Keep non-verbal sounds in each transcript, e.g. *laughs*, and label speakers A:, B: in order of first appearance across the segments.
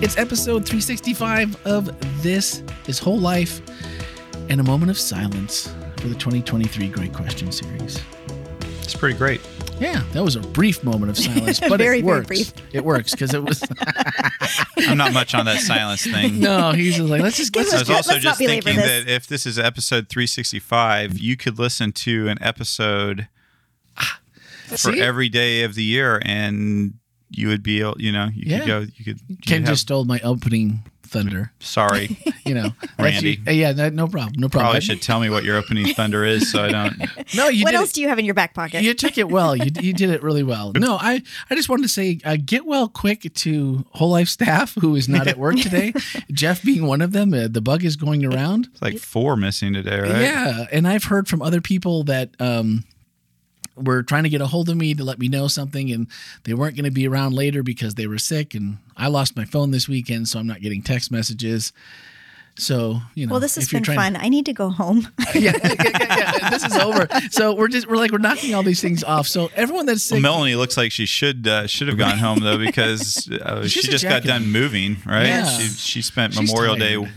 A: It's episode 365 of This is Whole Life and a moment of silence for the 2023 Great Question series.
B: It's pretty great.
A: Yeah, that was a brief moment of silence, *laughs* but
C: Very,
A: it
C: very
A: works.
C: brief.
A: It works because it was. *laughs*
B: I'm not much on that silence thing.
A: no, he's just like, let's just
C: Give
A: let's
B: I was also
C: let's
B: just thinking that if this is episode 365, you could listen to an episode ah, for
A: See?
B: every day of the year, and you would be, able, you know, you
A: Yeah.
B: could go, you could. you
A: Ken
B: have-
A: just stole my opening thunder.
B: sorry, *laughs*
A: You know,
B: Randy.
A: you- yeah, that, no problem, no problem.
B: You probably should tell me what your opening *laughs* thunder is, so I don't.
A: No, you
C: what
A: did
C: else
A: it-
C: do you have in your back pocket?
A: You took it well. You, you did it really well. No, I, I just wanted to say uh, get well quick to Whole Life staff who is not at work *laughs* today. Jeff being one of them. Uh, the bug is going around.
B: It's like four missing today, right?
A: Yeah, and I've heard from other people that um, were trying to get a hold of me to let me know something, and they weren't going to be around later because they were sick. And I lost my phone this weekend, so I'm not getting text messages. So you know,
C: well, this has been
A: trying-
C: fun. I need to go home. *laughs*
A: yeah, yeah, yeah, yeah, this is over. So we're just we're like we're knocking all these things off. So everyone that's
B: Well, Melanie looks like she should uh, should have gone home though because uh, *laughs* she just got done moving, right?
A: Yeah.
B: She she spent
A: She's
B: Memorial
A: tired.
B: Day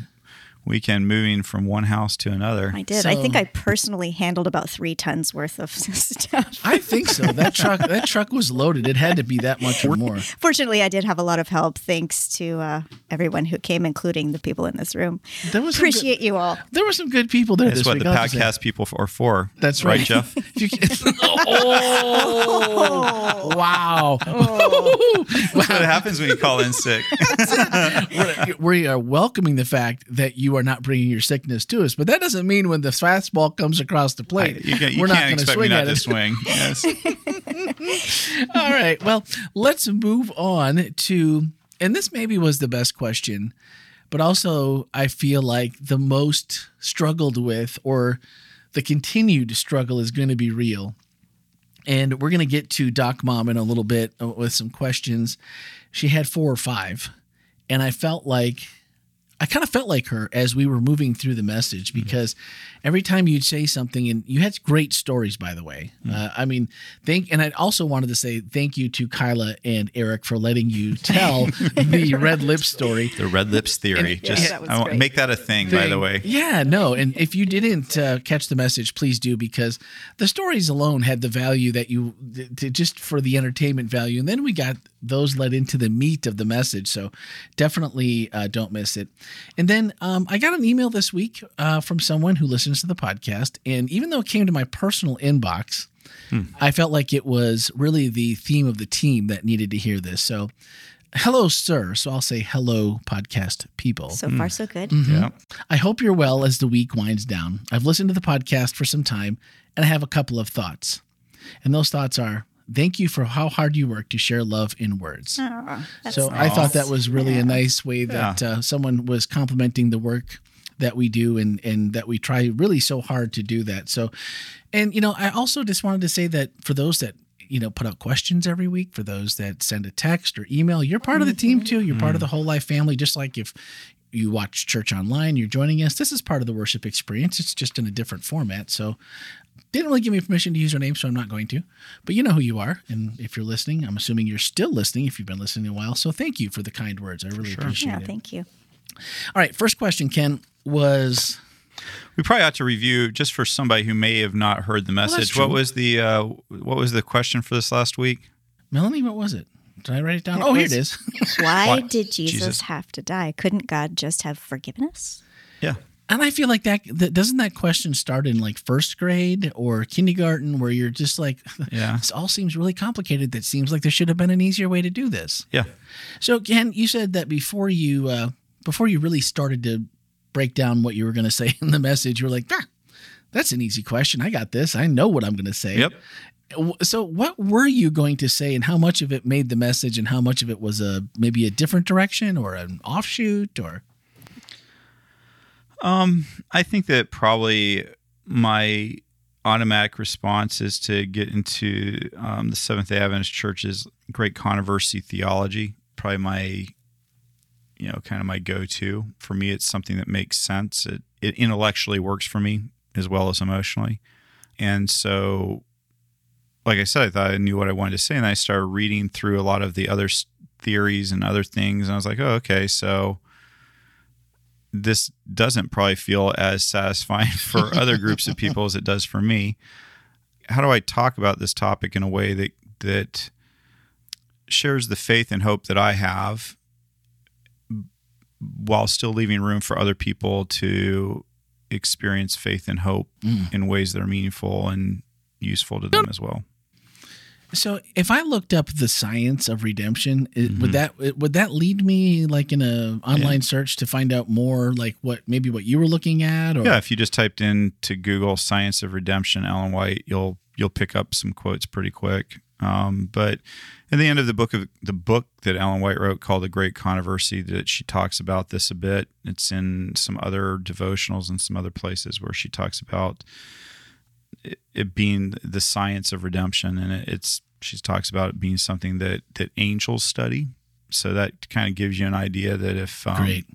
B: weekend moving from one house to another.
C: I did. I think I personally handled about three tons worth of *laughs* stuff.
A: I think so. That truck that truck was loaded. It had to be that much or more.
C: Fortunately, I did have a lot of help thanks to uh, everyone who came, including the people in this room.
A: There was some good-
C: Appreciate you all.
A: There were some good people there
B: That's
A: this
B: what
A: week.
B: the
A: I'll have say.
B: podcast people are for.
A: That's right,
B: Jeff.
A: If *laughs* you can- *laughs* oh, wow.
B: That's what happens when you call in sick.
A: We're- we are welcoming the fact that you are not bringing your sickness to us, but that doesn't mean when the fastball comes across the plate,
B: you can, you
A: we're not
B: can't
A: going to
B: expect me
A: swing
B: not
A: at
B: to
A: it.
B: swing. Yes. *laughs* *laughs*
A: All right. Well, let's move on to, and this maybe was the best question, but also I feel like the most struggled with or the continued struggle is going to be real. And we're going to get to Doc Mom in a little bit uh, with some questions. She had four or five. And I felt like, I kind of felt like her as we were moving through the message mm-hmm. because every time you'd say something, and you had great stories, by the way. Uh, I mean, thank, and I also wanted to say thank you to Kyla and Eric for letting you tell *laughs* the red lip story.
B: The red lips theory.
C: Yeah,
B: Just
C: that was
B: I
C: great.
B: make that a thing, by the way.
A: Yeah, no. And if you didn't uh, catch the message, please do because the stories alone had the value that you th- th- just for the entertainment value. And then we got those led into the meat of the message. So definitely uh, don't miss it. And then um, I got an email this week uh, from someone who listens to the podcast. And even though it came to my personal inbox, I felt like it was really the theme of the team that needed to hear this. So, hello, sir. So I'll say hello, podcast people.
C: So far, so good.
A: Mm-hmm.
B: Yeah.
A: I hope you're well as the week winds down. I've listened to the podcast for some time and I have a couple of thoughts. And those thoughts are thank you for how hard you work to share love in words.
C: Aw, that's
A: so I thought that was really a nice way that uh, someone was complimenting the work that we do and and that we try really so hard to do that. So and you know, I also just wanted to say that for those that you know put out questions every week for those that send a text or email you're part of the team mm-hmm. too you're part of mm-hmm. the whole life family just like if you watch church online you're joining us this is part of the worship experience it's just in a different format so didn't really give me permission to use your name, so I'm not going to. But you know who you are, and if you're listening, I'm assuming you're still listening if you've been listening a while. So thank you for the kind words. I really appreciate it.
C: Yeah,
A: it.
C: thank you.
A: All right, first question, Ken, was
B: We probably ought to review just for somebody who may have not heard the message.
A: true.
B: what was the uh, what was the question for this last week?
A: Melanie. What was it? Did I write it down?
C: It
A: oh, here it is. *laughs*
C: Why
B: What?
C: did Jesus,
B: Jesus.
C: have to die? Couldn't God just have forgiven us?
B: Yeah.
A: and I feel like that, that doesn't that question start in like first grade or kindergarten, where you're just like, *laughs*
B: Yeah.
A: this all seems really complicated. That seems like there should have been an easier way to do this.
B: Yeah.
A: So, Ken, you said that before you uh, before you really started to break down what you were going to say *laughs* in the message, you were like, ah, "That's an easy question. I got this. I know what I'm going to say."
B: Yep.
A: So, what were you going to say, and how much of it made the message, and how much of it was a maybe a different direction or an offshoot, or
B: Um, I think that probably my automatic response is to get into um, the Seventh Day Adventist Church's great controversy theology. Probably my, you know, kind of my go-to. For me, it's something that makes sense. It, it intellectually works for me as well as emotionally, and so, like I said, I thought I knew what I wanted to say, and I started reading through a lot of the other theories and other things. And I was like, oh, okay, so this doesn't probably feel as satisfying *laughs* for other groups of people as it does for me. How do I talk about this topic in a way that that shares the faith and hope that I have while still leaving room for other people to experience faith and hope
A: Mm.
B: in ways that are meaningful and useful to them as well.
A: So if I looked up the science of redemption, it,
B: Mhm.
A: would that would that lead me like in a online search to find out more like what maybe what you were looking at or
B: Yeah, if you just typed into Google "Science of Redemption" Ellen White, you'll you'll pick up some quotes pretty quick. Um, but at the end of the book of the book that Ellen White wrote called "The Great Controversy," that she talks about this a bit. It's in some other devotionals and some other places where she talks about it, it being the science of redemption, and it, it's she talks about it being something that that angels study. So that kind of gives you an idea that if um,
A: great.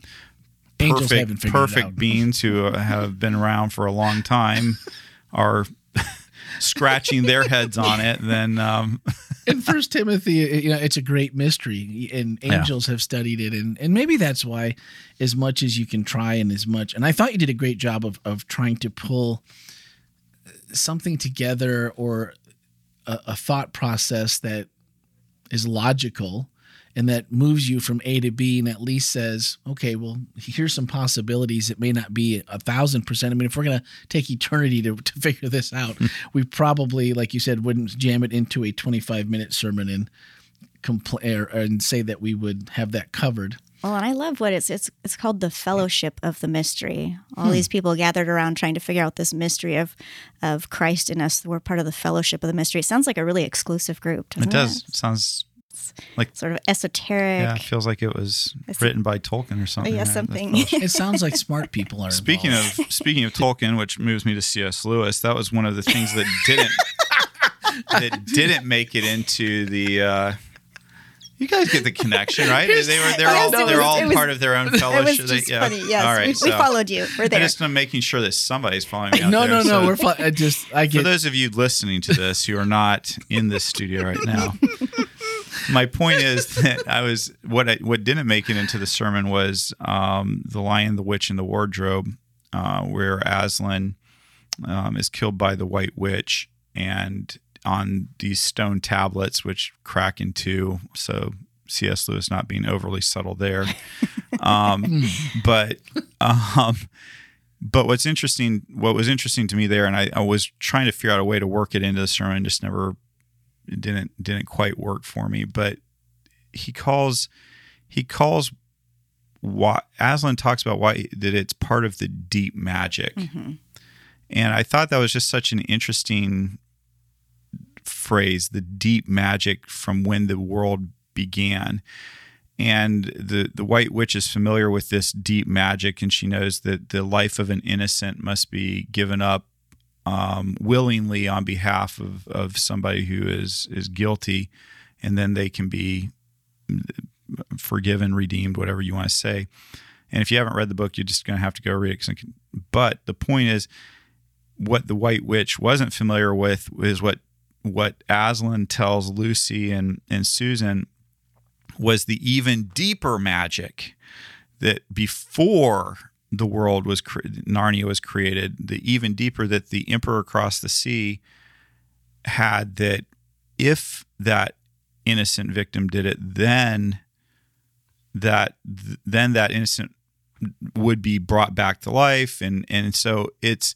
A: Angels
B: perfect, perfect beings who have been around for a long time *laughs* are scratching their heads on it, then um, *laughs*
A: in First Timothy, you know, it's a great mystery, and
B: Yeah.
A: angels have studied it, and and maybe that's why, as much as you can try, and as much, and I thought you did a great job of of trying to pull something together or a, a thought process that is logical and that moves you from A to B and at least says, okay, well, here's some possibilities. It may not be a thousand percent. I mean, if we're going to take eternity to, to *laughs* figure this out, hmm. we probably, like you said, wouldn't jam it into a 25 minute sermon and compl- and say that we would have that covered.
C: Well, and I love what it's it's it's called the fellowship of the mystery. All hmm. these people gathered around trying to figure out this mystery of of Christ in us. We're part of the fellowship of the mystery. It sounds like a really exclusive group.
B: it
C: Doesn't
B: does sounds Like
C: sort of esoteric.
B: yeah, it feels like it was
C: It's-
B: written by Tolkien or something.
C: yeah,
B: right?
C: something.
A: It sounds like smart people are.
B: Speaking
A: involved.
B: of speaking of Tolkien, which moves me to C.S. Lewis, that was one of the things that didn't *laughs* that didn't make it into the. Uh, you guys get the connection, *laughs* right? They were they're all they're all
C: was-
B: part of their own fellowship. *laughs*
C: It was
B: fellowship.
C: just
B: They- yeah.
C: funny. Yes,
B: All right,
C: we, we followed you. We're there.
B: I
C: there.
B: just am making sure that somebody's following me. Out
A: no,
B: there,
A: no, no,
B: so-
A: we're. Fine. I just, I
B: For
A: get.
B: those of you listening to this who are not in this studio right now, my point is *laughs* that I was what I, what didn't make it into the sermon was um, the Lion, the Witch, and the Wardrobe, uh, where Aslan um, is killed by the White Witch, and on these stone tablets, which crack in two. So C.S. Lewis not being overly subtle there, *laughs* um, but. Um, but what's interesting, what was interesting to me there, and I, I was trying to figure out a way to work it into the sermon, just never it didn't didn't quite work for me. But he calls he calls why Aslan talks about why that it's part of the deep magic,
C: Mhm.
B: and I thought that was just such an interesting phrase, the deep magic from when the world began. And the, the white witch is familiar with this deep magic, and she knows that the life of an innocent must be given up um, willingly on behalf of, of somebody who is is guilty, and then they can be forgiven, redeemed, whatever you want to say. And if you haven't read the book, you're just going to have to go read it But the point is, what the White Witch wasn't familiar with is what what Aslan tells Lucy and and Susan was the even deeper magic that before the world was cre- Narnia was created, the even deeper that the Emperor across the sea had that if that innocent victim did it, then that then that innocent would be brought back to life. And and so it's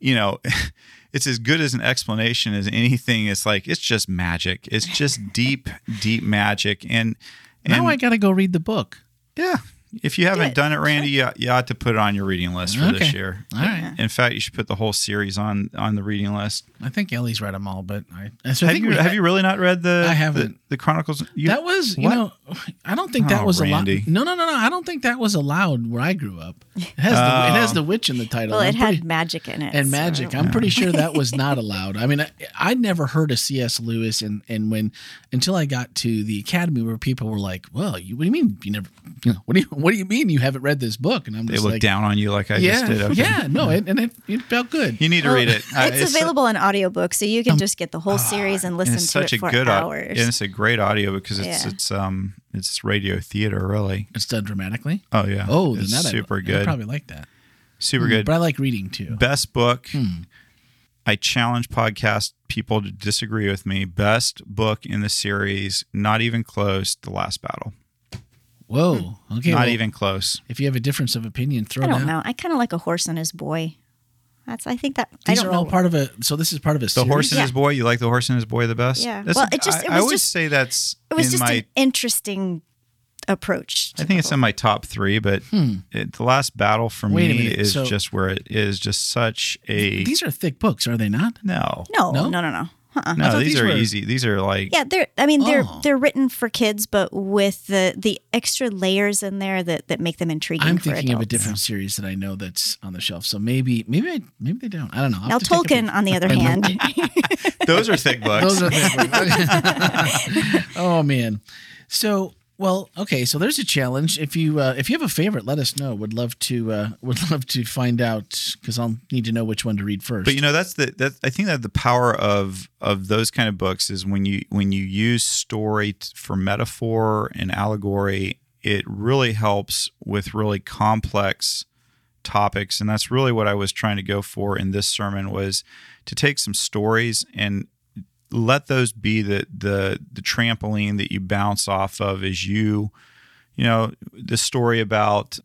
B: you know *laughs* it's as good as an explanation as anything. It's like it's just magic. It's just *laughs* deep deep magic. And and
A: now I got to go read the book.
B: yeah if you haven't done it randy you, you ought to put it on your reading list for this year
A: All right.
B: in fact you should put the whole series on on the reading list
A: I think Ellie's read them all, but I, I, so I
B: have
A: think
B: you
A: we-
B: have you really not read the
A: I haven't.
B: the, the chronicles you,
A: that was, you
B: What?
A: know, I don't think that
B: Oh,
A: was allowed. No, no, no, no. I don't think that was allowed where I grew up. It has, the, it has
B: Oh.
A: the witch in the title.
C: well,
A: I'm
C: it had
A: pretty-
C: magic in it
A: and
C: so-
A: magic. I'm pretty sure that was *laughs* not allowed. I mean, I, I'd never heard of C.S. Lewis, and and when until I got to the academy where people were like, "Well, you, what do you mean you never? You know, what do you what do you mean you haven't read this book? And I'm
B: They
A: just
B: look
A: like,
B: down on you like I
A: yeah,
B: just did. Okay.
A: yeah, no, it, and it, it felt good.
B: You need to read it. Uh,
C: It's,
B: so-
C: available in audiobook, so you can just get the whole series and
B: and
C: listen
B: it's
C: to
B: such
C: it
B: a
C: for
B: good au-
C: hours.
B: and it's a great audio because it's
C: Yeah.
B: it's um it's radio theater really.
A: It's done dramatically.
B: Oh yeah.
A: Oh, then
B: it's
A: that I-
B: super
A: I,
B: good.
A: probably like that.
B: super
A: Mm,
B: good.
A: But I like reading too.
B: Best book.
A: Hmm.
B: I challenge podcast people to disagree with me. Best book in the series, not even close. The Last Battle,
A: Whoa. Okay.
B: not
A: well,
B: even close.
A: If you have a difference of opinion, throw
C: I
A: it
C: don't
A: out.
C: know. I kind of like a horse and his boy. That's. I think that. I
A: These
C: don't
A: are all
C: know.
A: part of a. So this is part of a.
B: The
A: series?
B: horse and
C: Yeah.
B: his boy. You like the horse and his boy the best?
C: Yeah.
B: That's
C: Well,
B: a-
C: it just- it
B: I, I
C: was
B: always say that's
C: It was
B: in
C: just
B: my.
C: an interesting approach.
B: I think it's in my top three, but it, the last battle for
A: Hmm. Wait
B: me is
A: so-
B: just where it is just such a
A: These are thick books, are they not?
B: no,
A: No?
C: No, no, no, no. Uh-uh.
B: no. These,
A: these
B: are
A: were-
B: easy. These are like
C: Yeah, they're. I mean, they're
A: Oh.
C: they're written for kids, but with the the extra layers in there that that make them intriguing.
A: I'm
C: for
A: thinking of a different series that I know that's on the shelf. So maybe, maybe, I, maybe they don't. I don't know. I'll
C: Now,
A: to
C: Tolkien, on the other *laughs* hand,
B: those are thick books.
A: Those are thick books. *laughs* oh man. So well, okay. So there's a challenge. If you uh, if you have a favorite, let us know. Would love to uh, *laughs* would love to find out because I'll need to know which one to read first.
B: But you know that's the that I think that the power of of those kind of books is when you when you use story for metaphor and allegory, it really helps with really complex topics, and that's really what I was trying to go for in this sermon was to take some stories and let those be the the the trampoline that you bounce off of as you you know the story about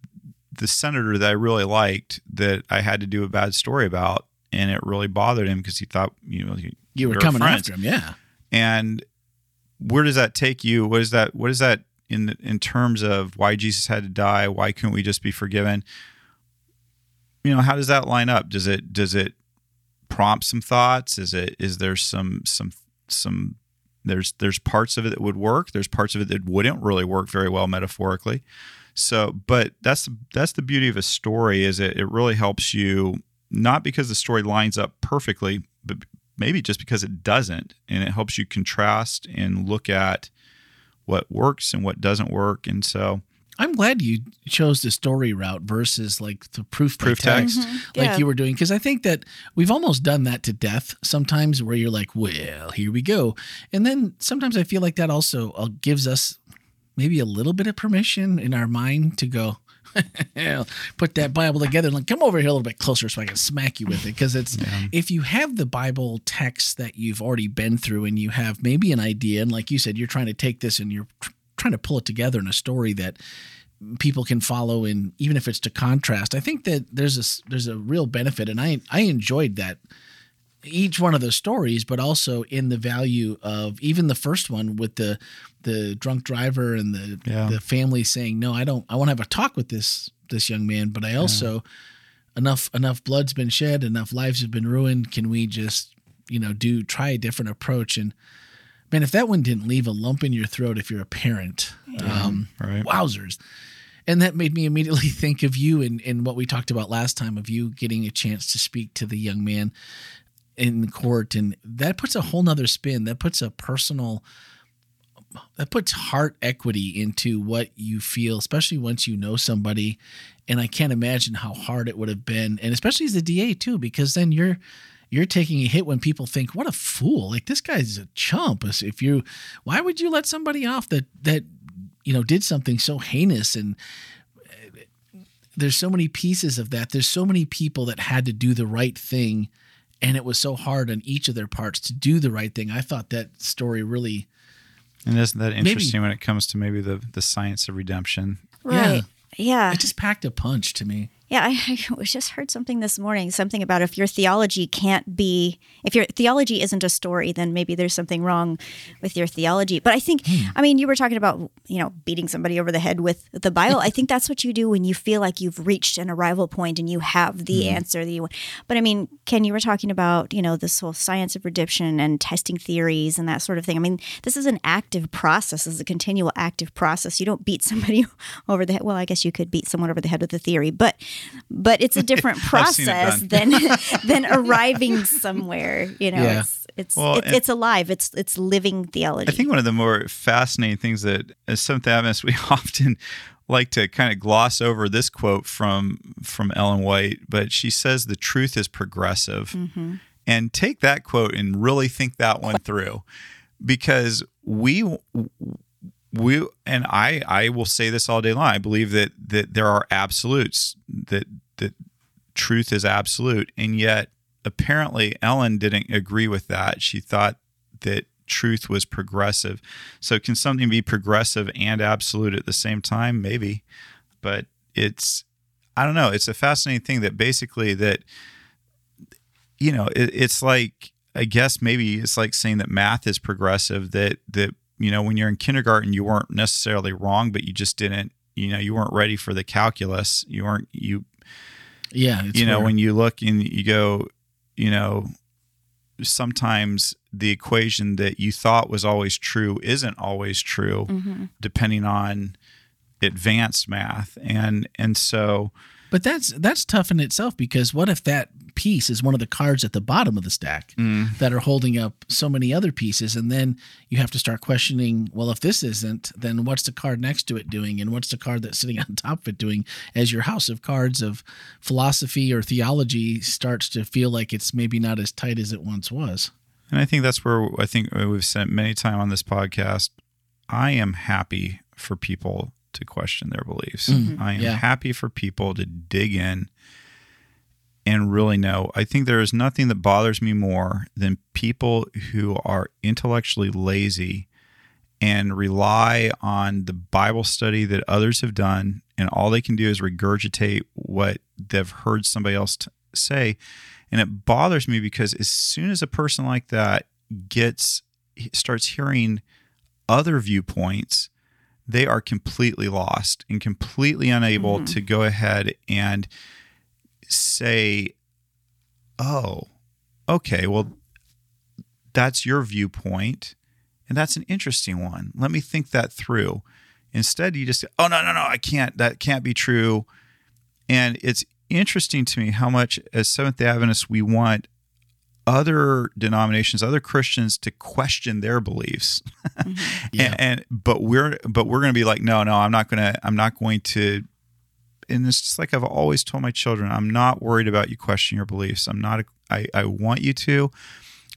B: the senator that I really liked that I had to do a bad story about, and it really bothered him because he thought you know he-
A: you were
B: we
A: coming
B: friends.
A: after him, yeah.
B: And where does that take you? What is that? What is that in in terms of why Jesus had to die? Why couldn't we just be forgiven? You know, how does that line up? Does it does it prompt some thoughts? Is it is there some some some there's there's parts of it that would work. There's parts of it that wouldn't really work very well metaphorically. So, but that's that's the beauty of a story is it it really helps you not because the story lines up perfectly, but maybe just because it doesn't, and it helps you contrast and look at what works and what doesn't work. And so,
A: I'm glad you chose the story route versus like the proof
B: Proof text.
A: text,
C: Yeah.
A: like you were doing, because I think that we've almost done that to death sometimes, where you're like, "Well, here we go," and then sometimes I feel like that also uh, gives us maybe a little bit of permission in our mind to go. put that Bible together and like come over here a little bit closer so I can smack you with it because it's *laughs* if you have the Bible text that you've already been through and you have maybe an idea and like you said you're trying to take this and you're tr- trying to pull it together in a story that people can follow and even if it's to contrast. I think that there's a there's a real benefit and i i enjoyed that each one of those stories but also in the value of even the first one with the the drunk driver and the
B: Yeah.
A: the family saying no i don't i want to have a talk with this this young man but i also enough enough blood's been shed enough lives have been ruined. Can we just you know do try a different approach? And man if that one didn't leave a lump in your throat if you're a parent um
B: right?
A: wowzers. And that made me immediately *laughs* think of you and, and what we talked about last time of you getting a chance to speak to the young man in court. And that puts a whole nother spin. That puts a personal that puts heart equity into what you feel especially once you know somebody. And i can't imagine how hard it would have been. And especially as the da too because then you're you're taking a hit when people think what a fool. Like this guy's a chump. If you why would you let somebody off that that you know did something so heinous? And uh, there's so many pieces of that. There's so many people that had to do the right thing and it was so hard on each of their parts to do the right thing. I thought that story really
B: And isn't that
A: Maybe-
B: interesting when it comes to maybe the the science of redemption?
C: right? Yeah,
A: it just packed a punch to me
C: Yeah, I, *laughs* I just heard something this morning, something about if your theology can't be, if your theology isn't a story, then maybe there's something wrong with your theology. But I think, hmm. I mean, you were talking about, you know, beating somebody over the head with the Bible. I think that's what you do when you feel like you've reached an arrival point and you have the hmm. answer that you want. But I mean, Ken, you were talking about, you know, this whole science of redemption and testing theories and that sort of thing. I mean, this is an active process, this is a continual active process. You don't beat *laughs* somebody over the head. Well, I guess you could beat someone over the head with a theory, but but it's a *laughs* different
B: I've seen it
C: process than *laughs* than *laughs* arriving somewhere. You know,
A: Yeah.
C: it's it's
B: Well,
C: it's, it's alive. It's it's living theology.
B: I think one of the more fascinating things that as Seventh Adventists we often like to kind of gloss over this quote from from Ellen White, but she says the truth is progressive.
C: Mm-hmm.
B: And take that quote and really think that one through because we we and I I will say this all day long. I believe that that there are absolutes that that truth is absolute and yet apparently Ellen didn't agree with that. She thought that truth was progressive. So can something be progressive and absolute at the same time? Maybe. But it's I don't know, it's a fascinating thing that basically that you know, it, it's like I guess maybe it's like saying that math is progressive that that you know when you're in kindergarten you weren't necessarily wrong but you just didn't you know you weren't ready for the calculus. You weren't you
A: Yeah,
B: you know when you look and you go you know sometimes the equation that you thought was always true isn't always true
C: Mm-hmm.
B: depending on advanced math. And and so
A: But that's that's tough in itself because what if that piece is one of the cards at the bottom of the stack
B: mm,
A: that are holding up so many other pieces. And then you have to start questioning well if this isn't then what's the card next to it doing? And what's the card that's sitting *laughs* on top of it doing? As your house of cards of philosophy or theology starts to feel like it's maybe not as tight as it once was.
B: And i think that's where i think we've said many times on this podcast. I am happy for people to question their beliefs.
A: Mhm.
B: i am
A: Yeah.
B: happy for people to dig in and really know. I think there is nothing that bothers me more than people who are intellectually lazy and rely on the Bible study that others have done, and all they can do is regurgitate what they've heard somebody else t- say. And it bothers me because as soon as a person like that gets starts hearing other viewpoints, they are completely lost and completely unable
C: Mhm.
B: to go ahead and say, oh, okay, well, that's your viewpoint. And that's an interesting one. Let me think that through. Instead, you just, say, oh, no, no, no, I can't. That can't be true. And it's interesting to me how much, as Seventh day Adventists, we want other denominations, other Christians to question their beliefs. Mm-hmm. *laughs*
A: Yeah.
B: and, and but we're but we're going to be like no no i'm not going to i'm not going to and it's just like i've always told my children i'm not worried about you questioning your beliefs. I'm not I, I want you to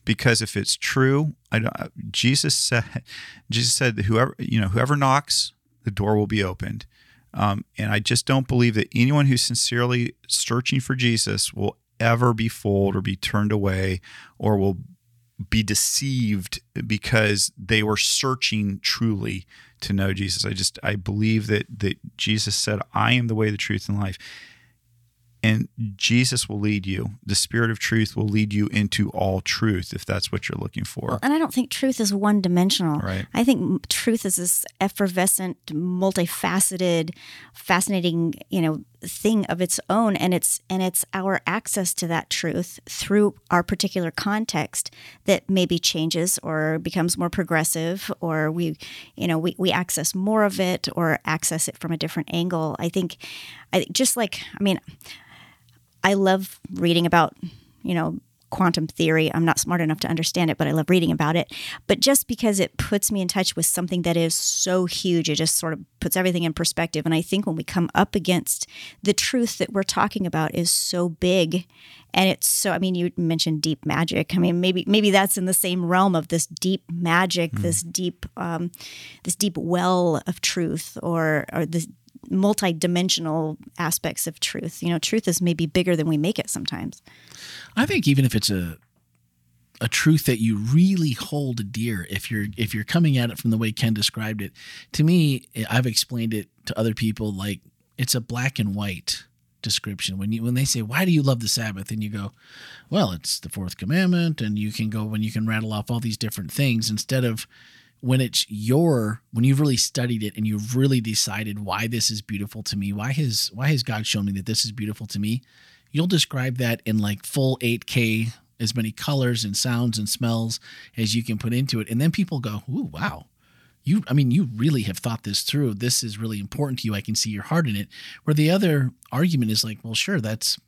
B: because if it's true i don't jesus said *laughs* jesus said whoever you know whoever knocks the door will be opened. Um, and i just don't believe that anyone who's sincerely searching for jesus will ever be fooled or be turned away or will be deceived because they were searching truly to know Jesus. I just I believe that that Jesus said, "I am the way, the truth, and life." And Jesus will lead you. The Spirit of truth will lead you into all truth if that's what you're looking for.
C: Well, and I don't think truth is one dimensional.
B: Right.
C: I think truth is this effervescent, multifaceted, fascinating, you know, thing of its own and it's and it's our access to that truth through our particular context that maybe changes or becomes more progressive or we you know we, we access more of it or access it from a different angle. I think i just like i mean I love reading about, you know, quantum theory. I'm not smart enough to understand it, but I love reading about it. But just because it puts me in touch with something that is so huge, it just sort of puts everything in perspective. And I think when we come up against the truth that we're talking about is so big and it's so I mean you mentioned deep magic. I mean maybe maybe that's in the same realm of this deep magic, this deep um, this deep well of truth or or this multi-dimensional aspects of truth. You know, truth is maybe bigger than we make it sometimes.
A: I think even if it's a a truth that you really hold dear, if you're if you're coming at it from the way Ken described it, to me, I've explained it to other people like it's a black and white description. When you when they say, "Why do you love the Sabbath?" and you go, "Well, it's the fourth commandment," and you can go when you can rattle off all these different things instead of when it's your when you've really studied it and you've really decided why this is beautiful to me why has why has god shown me that this is beautiful to me you'll describe that in like full 8k as many colors and sounds and smells as you can put into it. And then people go ooh wow. You i mean you really have thought this through. This is really important to you. I can see your heart in it. Where the other argument is like well sure that's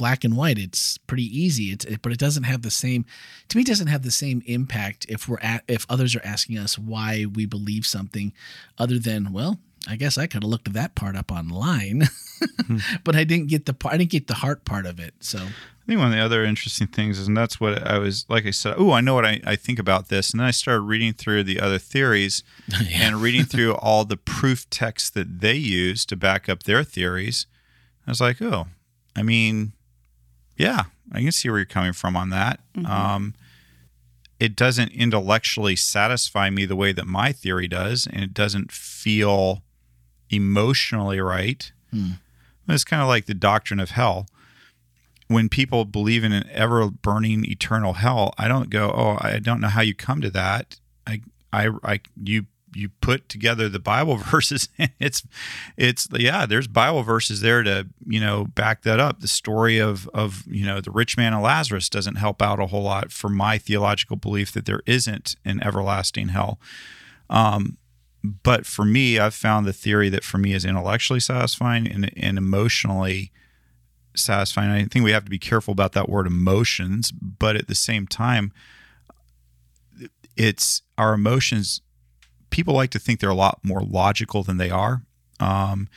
A: black and white it's pretty easy it's it, but it doesn't have the same to me it doesn't have the same impact if we're at if others are asking us why we believe something other than well I guess I could have looked that part up online, hmm. *laughs* but I didn't get the part. I didn't get the heart part of it. So
B: I think one of the other interesting things is, and that's what I was like. I said, "Oh, I know what I, I think about this," and then I started reading through the other theories *laughs* and reading through all the proof texts that they use to back up their theories. I was like, "Oh, I mean, yeah, I can see where you're coming from on that." Um, it doesn't intellectually satisfy me the way that my theory does, and it doesn't feel emotionally right. It's kind of like the doctrine of hell. When people believe in an ever burning eternal hell, I don't go, "Oh, I don't know how you come to that." I, I, I, you, you put together the Bible *laughs* verses. It's, it's yeah. There's Bible verses there to you know back that up. The story of of you know the rich man and Lazarus doesn't help out a whole lot for my theological belief that there isn't an everlasting hell. Um, but for me, I've found the theory that for me is intellectually satisfying and, and emotionally satisfying. I think we have to be careful about that word emotions, but at the same time, it's our emotions. People like to think they're a lot more logical than they are, um,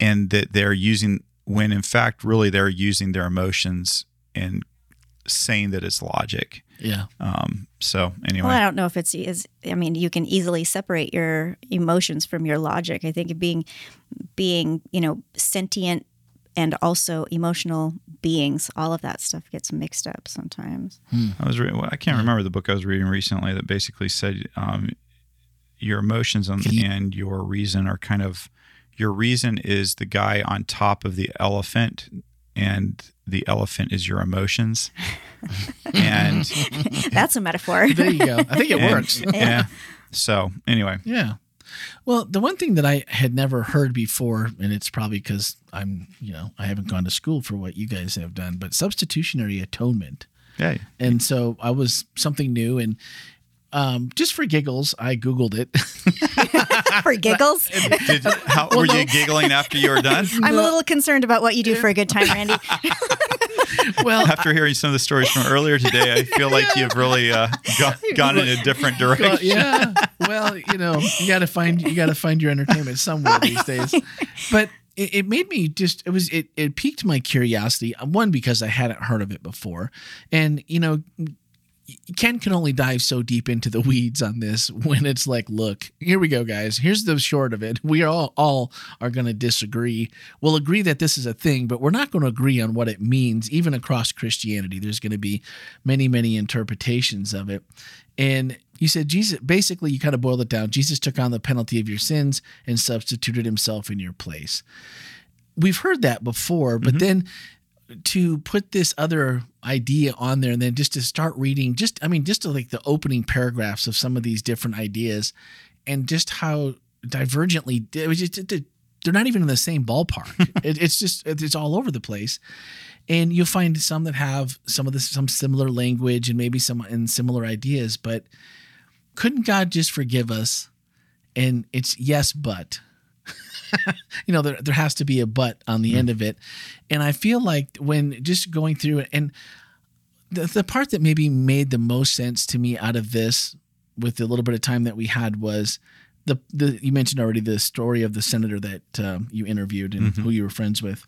B: and that they're using when in fact, really, they're using their emotions and saying that it's logic.
A: yeah,
B: Um, so anyway,
C: Well, I don't know if it's is. I mean, you can easily separate your emotions from your logic. I think being, being you know, sentient and also emotional beings, all of that stuff gets mixed up sometimes.
B: I was reading. I can't remember the book I was reading recently that basically said um, your emotions and, and your reason are kind of your reason is the guy on top of the elephant, and the elephant is your emotions. *laughs* and
C: That's a metaphor.
A: there you go. I think it *laughs*
B: and-
A: works. *laughs*
B: yeah. So anyway,
A: Yeah. Well, the one thing that I had never heard before, and it's probably because I'm, you know, I haven't gone to school for what you guys have done, but substitutionary atonement.
B: yeah,
A: And so I was something new. And um, just for giggles, I Googled it. *laughs*
C: for giggles.
B: Did, how were you giggling after you were done?
C: I'm a little concerned about what you do for a good time, Randy. *laughs*
A: well,
B: After hearing some of the stories from earlier today, I feel like you've really uh, gone, *laughs* gone in a different direction.
A: well, yeah. Well, you know, you got to find you got to find your entertainment somewhere these days. But it, it made me just it was it it piqued my curiosity. One because I hadn't heard of it before, and you know. Ken can only dive so deep into the weeds on this when it's like, look, here we go, guys. Here's the short of it. We all all are going to disagree. We'll agree that this is a thing, but we're not going to agree on what it means, even across Christianity. There's going to be many, many interpretations of it. And you said Jesus, basically, you kind of boiled it down. Jesus took on the penalty of your sins and substituted himself in your place. We've heard that before, but mm-hmm. then to put this other idea on there and then just to start reading just i mean just to like the opening paragraphs of some of these different ideas and just how divergently it was just they're not even in the same ballpark. *laughs* It, it's just it's all over the place. And you'll find some that have some of this some similar language and maybe some and similar ideas but couldn't god just forgive us? And it's yes but *laughs* you know there, there has to be a but on the end of it. And i feel like when just going through it and the, the part that maybe made the most sense to me out of this with the little bit of time that we had was the, the you mentioned already the story of the senator that um, you interviewed and who you were friends with.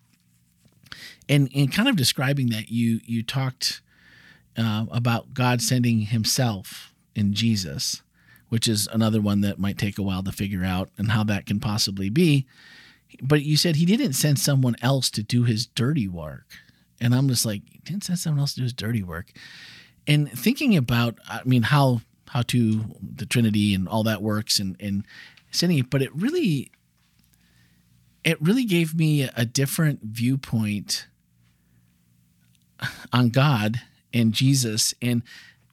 A: And and kind of describing that you you talked uh, about god sending himself in jesus which is another one that might take a while to figure out and how that can possibly be. But you said he didn't send someone else to do his dirty work. And I'm just like, he didn't send someone else to do his dirty work. And thinking about, I mean, how how to the Trinity and all that works and and sending it, but it really it really gave me a different viewpoint on God and Jesus and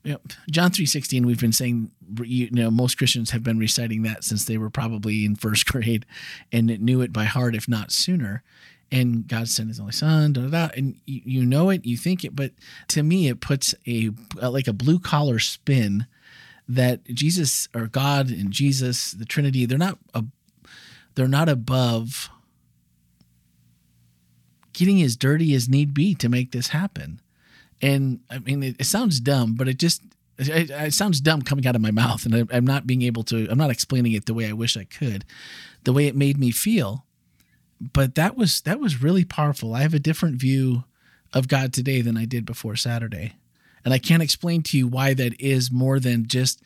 A: you John three sixteen. We've been saying, you know, most Christians have been reciting that since they were probably in first *laughs* grade, and knew it by heart, if not sooner. And God sent His only Son, da, da, da, and you, you know it, you think it, but to me, it puts a uh, like a blue collar spin that Jesus or God and Jesus, the Trinity, they're not a, they're not above getting as dirty as need be to make this happen. And I mean, it, it sounds dumb, but it just It, it sounds dumb coming out of my mouth, and I, I'm not being able to. I'm not explaining it the way I wish I could, the way it made me feel. But that was that was really powerful. I have a different view of God today than I did before Saturday, and I can't explain to you why that is more than just.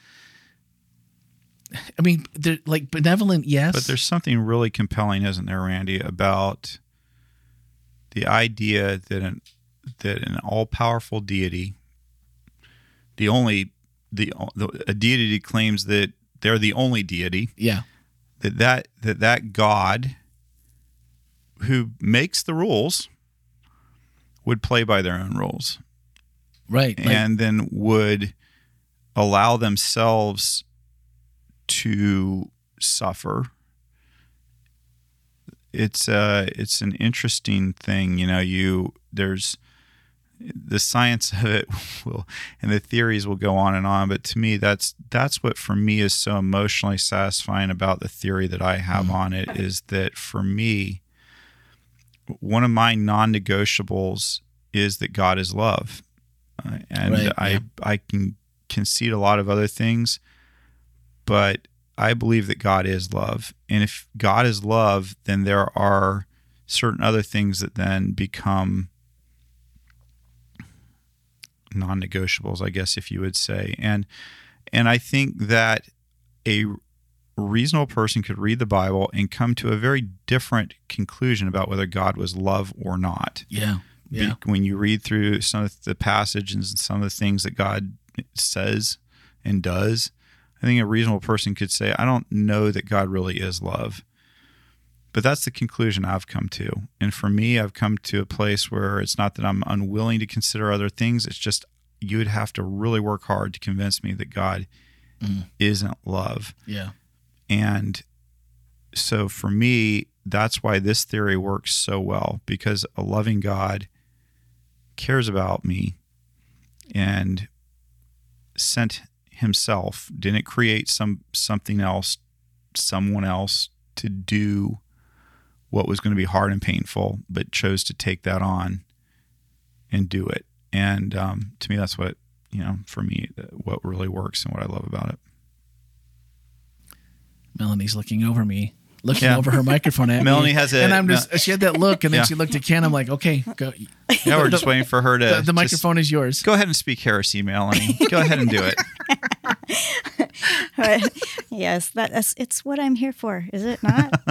A: I mean, they're like benevolent, yes,
B: But there's something really compelling, isn't there, Randy, about the idea that an that an all powerful deity, the only the, the a deity claims that they're the only deity,
A: yeah,
B: that that that that God who makes the rules would play by their own rules.
A: Right, like-
B: and then would allow themselves to suffer. It's uh it's an interesting thing you know you there's the science of it *laughs* will and the theories will go on and on but to me that's that's what for me is so emotionally satisfying about the theory that I have on it is that for me one of my non-negotiables is that God is love uh, and
A: Right,
B: I
A: yeah.
B: I can concede a lot of other things but I believe that God is love. And if God is love, then there are certain other things that then become non-negotiables, I guess if you would say. And and I think that a reasonable person could read the Bible and come to a very different conclusion about whether God was love or not.
A: yeah,
B: Be-
A: yeah,
B: when you read through some of the passages and some of the things that God says and does, I think a reasonable person could say, I don't know that God really is love. But that's the conclusion I've come to. And for me, I've come to a place where it's not that I'm unwilling to consider other things, it's just you would have to really work hard to convince me that God
A: Mm.
B: isn't love.
A: yeah,
B: And so for me, that's why this theory works so well because a loving God cares about me and sent himself, didn't create some something else, someone else to do what was going to be hard and painful, but chose to take that on and do it. And um, to me, that's what you know. For me, what really works and what I love about it.
A: Melanie's looking over me, looking
B: Yeah.
A: over her microphone at *laughs* me.
B: Melanie has it.
A: and I'm just. She had that look, and then
B: Yeah.
A: she looked at Ken. I'm like, okay, go.
B: Yeah, *laughs* we're just waiting for her to.
A: The, the
B: just-
A: microphone is yours.
B: Go ahead and speak heresy, Melanie. Go ahead and do it. *laughs*
C: yes, that, that's it's what I'm here for, is it not?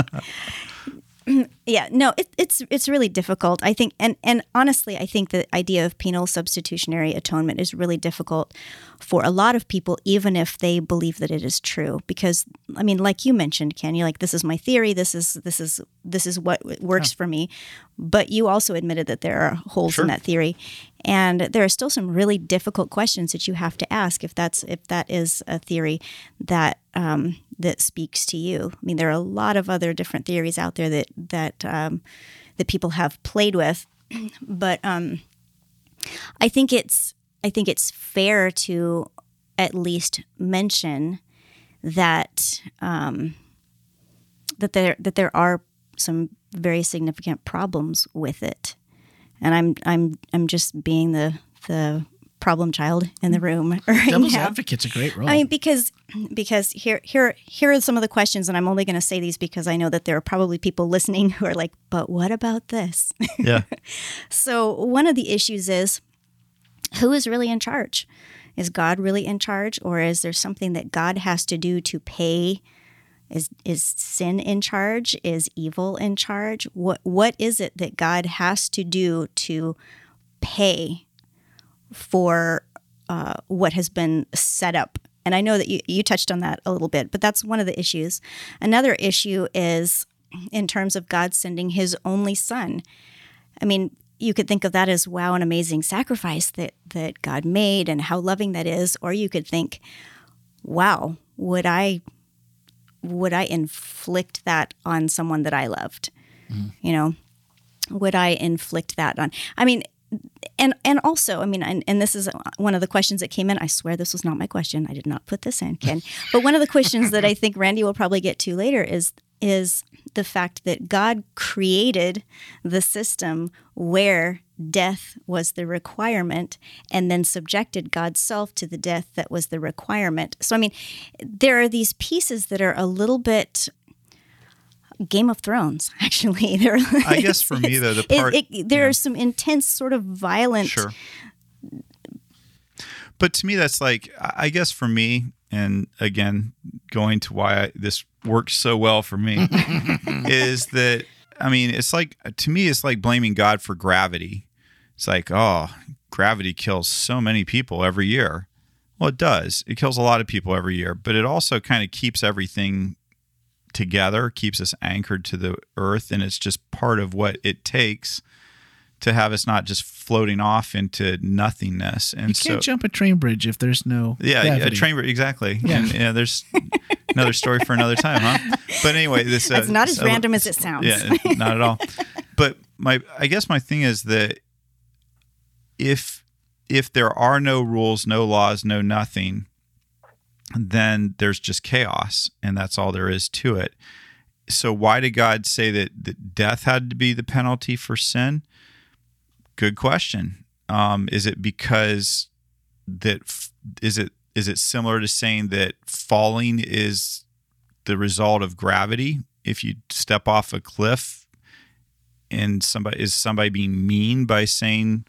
C: *clears throat* yeah, no, it, it's it's really difficult. I think, and and honestly, I think the idea of penal substitutionary atonement is really difficult for a lot of people, even if they believe that it is true. Because I mean, like you mentioned, Ken, you're like, this is my theory. This is this is this is what works for me. But you also admitted that there are holes
B: Sure.
C: in that theory, and there are still some really difficult questions that you have to ask if that's if that is a theory that um, that speaks to you. I mean, there are a lot of other different theories out there that that um, that people have played with, *clears throat* but um, I think it's I think it's fair to at least mention that um, that there that there are some very significant problems with it, and I'm I'm I'm just being the the problem child in the room *laughs* right
A: Devil's
C: now.
A: advocate's a great role.
C: I mean, because because here here here are some of the questions, and I'm only going to say these because I know that there are probably people listening who are like, "But what about this?"
B: Yeah. *laughs*
C: so one of the issues is, who is really in charge? Is God really in charge, or is there something that God has to do to pay? Is is sin in charge? Is evil in charge? What what is it that God has to do to pay for uh, what has been set up. And I know that you, you touched on that a little bit, but that's one of the issues. Another issue is in terms of God sending his only son. I mean, you could think of that as wow, an amazing sacrifice that, that God made and how loving that is. Or you could think, wow, would I would I inflict that on someone that I loved? Mm-hmm. You know, would I inflict that on? I mean, and and also, I mean, and, and this is one of the questions that came in. I swear this was not my question. I did not put this in, Ken. *laughs* but one of the questions that I think Randy will probably get to later is is the fact that God created the system where death was the requirement and then subjected God's self to the death that was the requirement. So, I mean, there are these pieces that are a little bit Game of Thrones, *laughs* actually. *laughs* There,
B: I guess for me, though, the part.
C: It, it, there yeah. are some intense, sort of violent.
B: Sure. But to me, that's like, I guess for me, and again, going to why I, this works so well for me, *laughs* is that, I mean, it's like, to me, it's like blaming God for gravity it's like, oh, gravity kills so many people every year. Well, it does. It kills a lot of people every year, but it also kind of keeps everything together, keeps us anchored to the earth, and it's just part of what it takes to have us not just floating off into nothingness. And
A: you can't
B: so,
A: jump a train bridge if there's no
B: yeah,
A: gravity.
B: a train bridge exactly. Yeah, and, yeah there's another story for another time, huh? But anyway, this
C: it's uh, not as uh, random as it sounds.
B: Yeah, not at all. But my, I guess my thing is that if if there are no rules, no laws, no nothing, then there's just chaos, and that's all there is to it. So why did God say that, that death had to be the penalty for sin? Good question. Um, is it because that is it is it similar to saying that falling is the result of gravity? If you step off a cliff, and somebody is somebody being mean by saying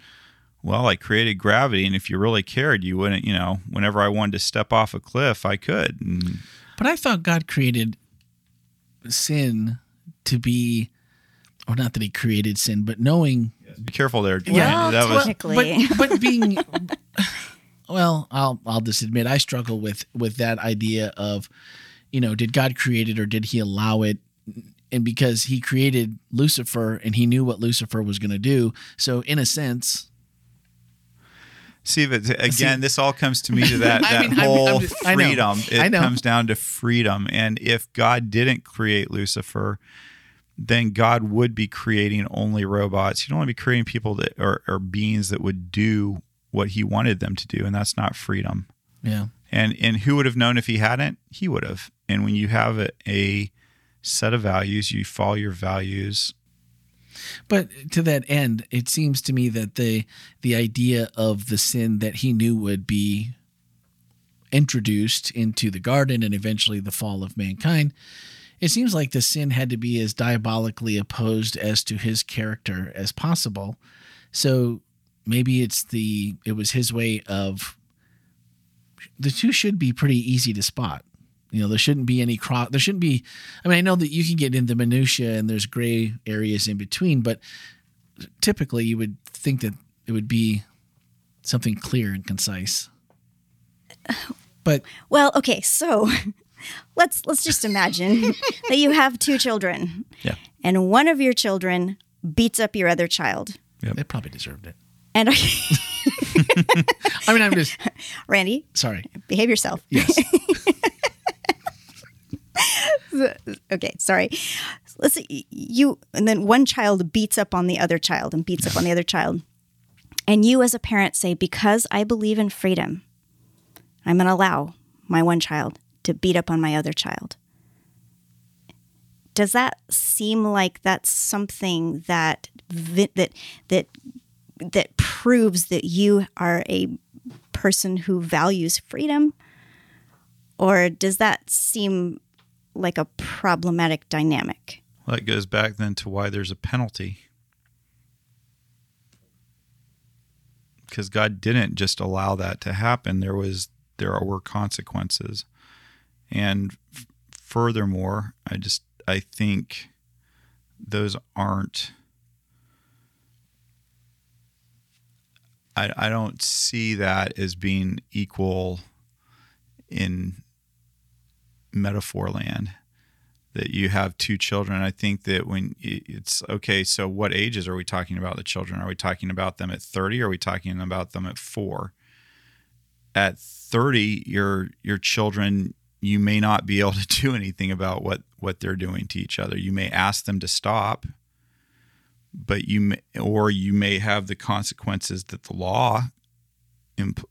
B: well, I created gravity, and if you really cared, you wouldn't, you know, whenever I wanted to step off a cliff, I could. And,
A: but I thought God created sin to be, or not that He created sin, but knowing.
B: Be careful there.
C: Yeah, that was.
A: But, but being, *laughs* well, I'll I'll just admit I struggle with with that idea of, you know, did God create it or did He allow it? And because He created Lucifer and He knew what Lucifer was going to do, so in a sense
B: See, but again, See, this all comes to me to *laughs* that that mean, whole I'm, I'm just, freedom. It comes down to freedom, and if God didn't create Lucifer, then God would be creating only robots. He'd only be creating people that are, are beings that would do what He wanted them to do, and that's not freedom.
A: Yeah.
B: And and who would have known if He hadn't? He would have. And when you have a, a set of values, you follow your values
A: but to that end, it seems to me that the the idea of the sin that he knew would be introduced into the garden and eventually the fall of mankind, it seems like the sin had to be as diabolically opposed as to his character as possible. So maybe it's the it was his way of the two should be pretty easy to spot. You know, there shouldn't be any cross. There shouldn't be. I mean, I know that you can get into minutia and there's gray areas in between, but typically you would think that it would be something clear and concise. *sighs* But
C: well, okay, so *laughs* let's let's just imagine *laughs* that you have two children.
B: Yeah.
C: And one of your children beats up your other child.
A: Yeah, They probably deserved it.
C: And *laughs*
A: I mean, I'm just *laughs*
C: Randy.
A: Sorry.
C: Behave yourself.
A: Yes.
C: okay, sorry. Let's see, you and then one child beats up on the other child and beats up on the other child. And you as a parent say because I believe in freedom, I'm going to allow my one child to beat up on my other child. Does that seem like that's something that that that that proves that you are a person who values freedom? Or does that seem like a problematic dynamic.
B: Well, that goes back then to why there's a penalty. Because God didn't just allow that to happen. There was there were consequences. And f- furthermore, I just I think those aren't I, I don't see that as being equal in metaphor land that you have two children. I think that when it's okay, so what ages are we talking about the children? Are we talking about them at 30 or are we talking about them at 4? At 30, your your children you may not be able to do anything about what what they're doing to each other. You may ask them to stop, but you may, or you may have the consequences that the law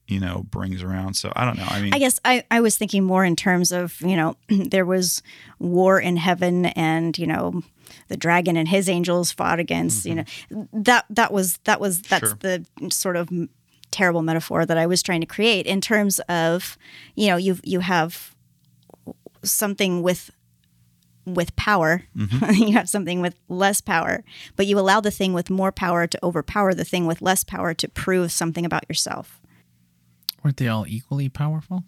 B: you know brings around so i don't know i mean
C: i guess I, I was thinking more in terms of you know *clears throat* there was war in heaven and you know the dragon and his angels fought against. You mm-hmm. know, that that was that was that's
B: Sure.
C: the sort of terrible metaphor that I was trying to create in terms of, you know, you you have something with with power. Mm-hmm. *laughs* you have something with less power, but you allow the thing with more power to overpower the thing with less power to prove something about yourself.
A: Weren't they all equally powerful?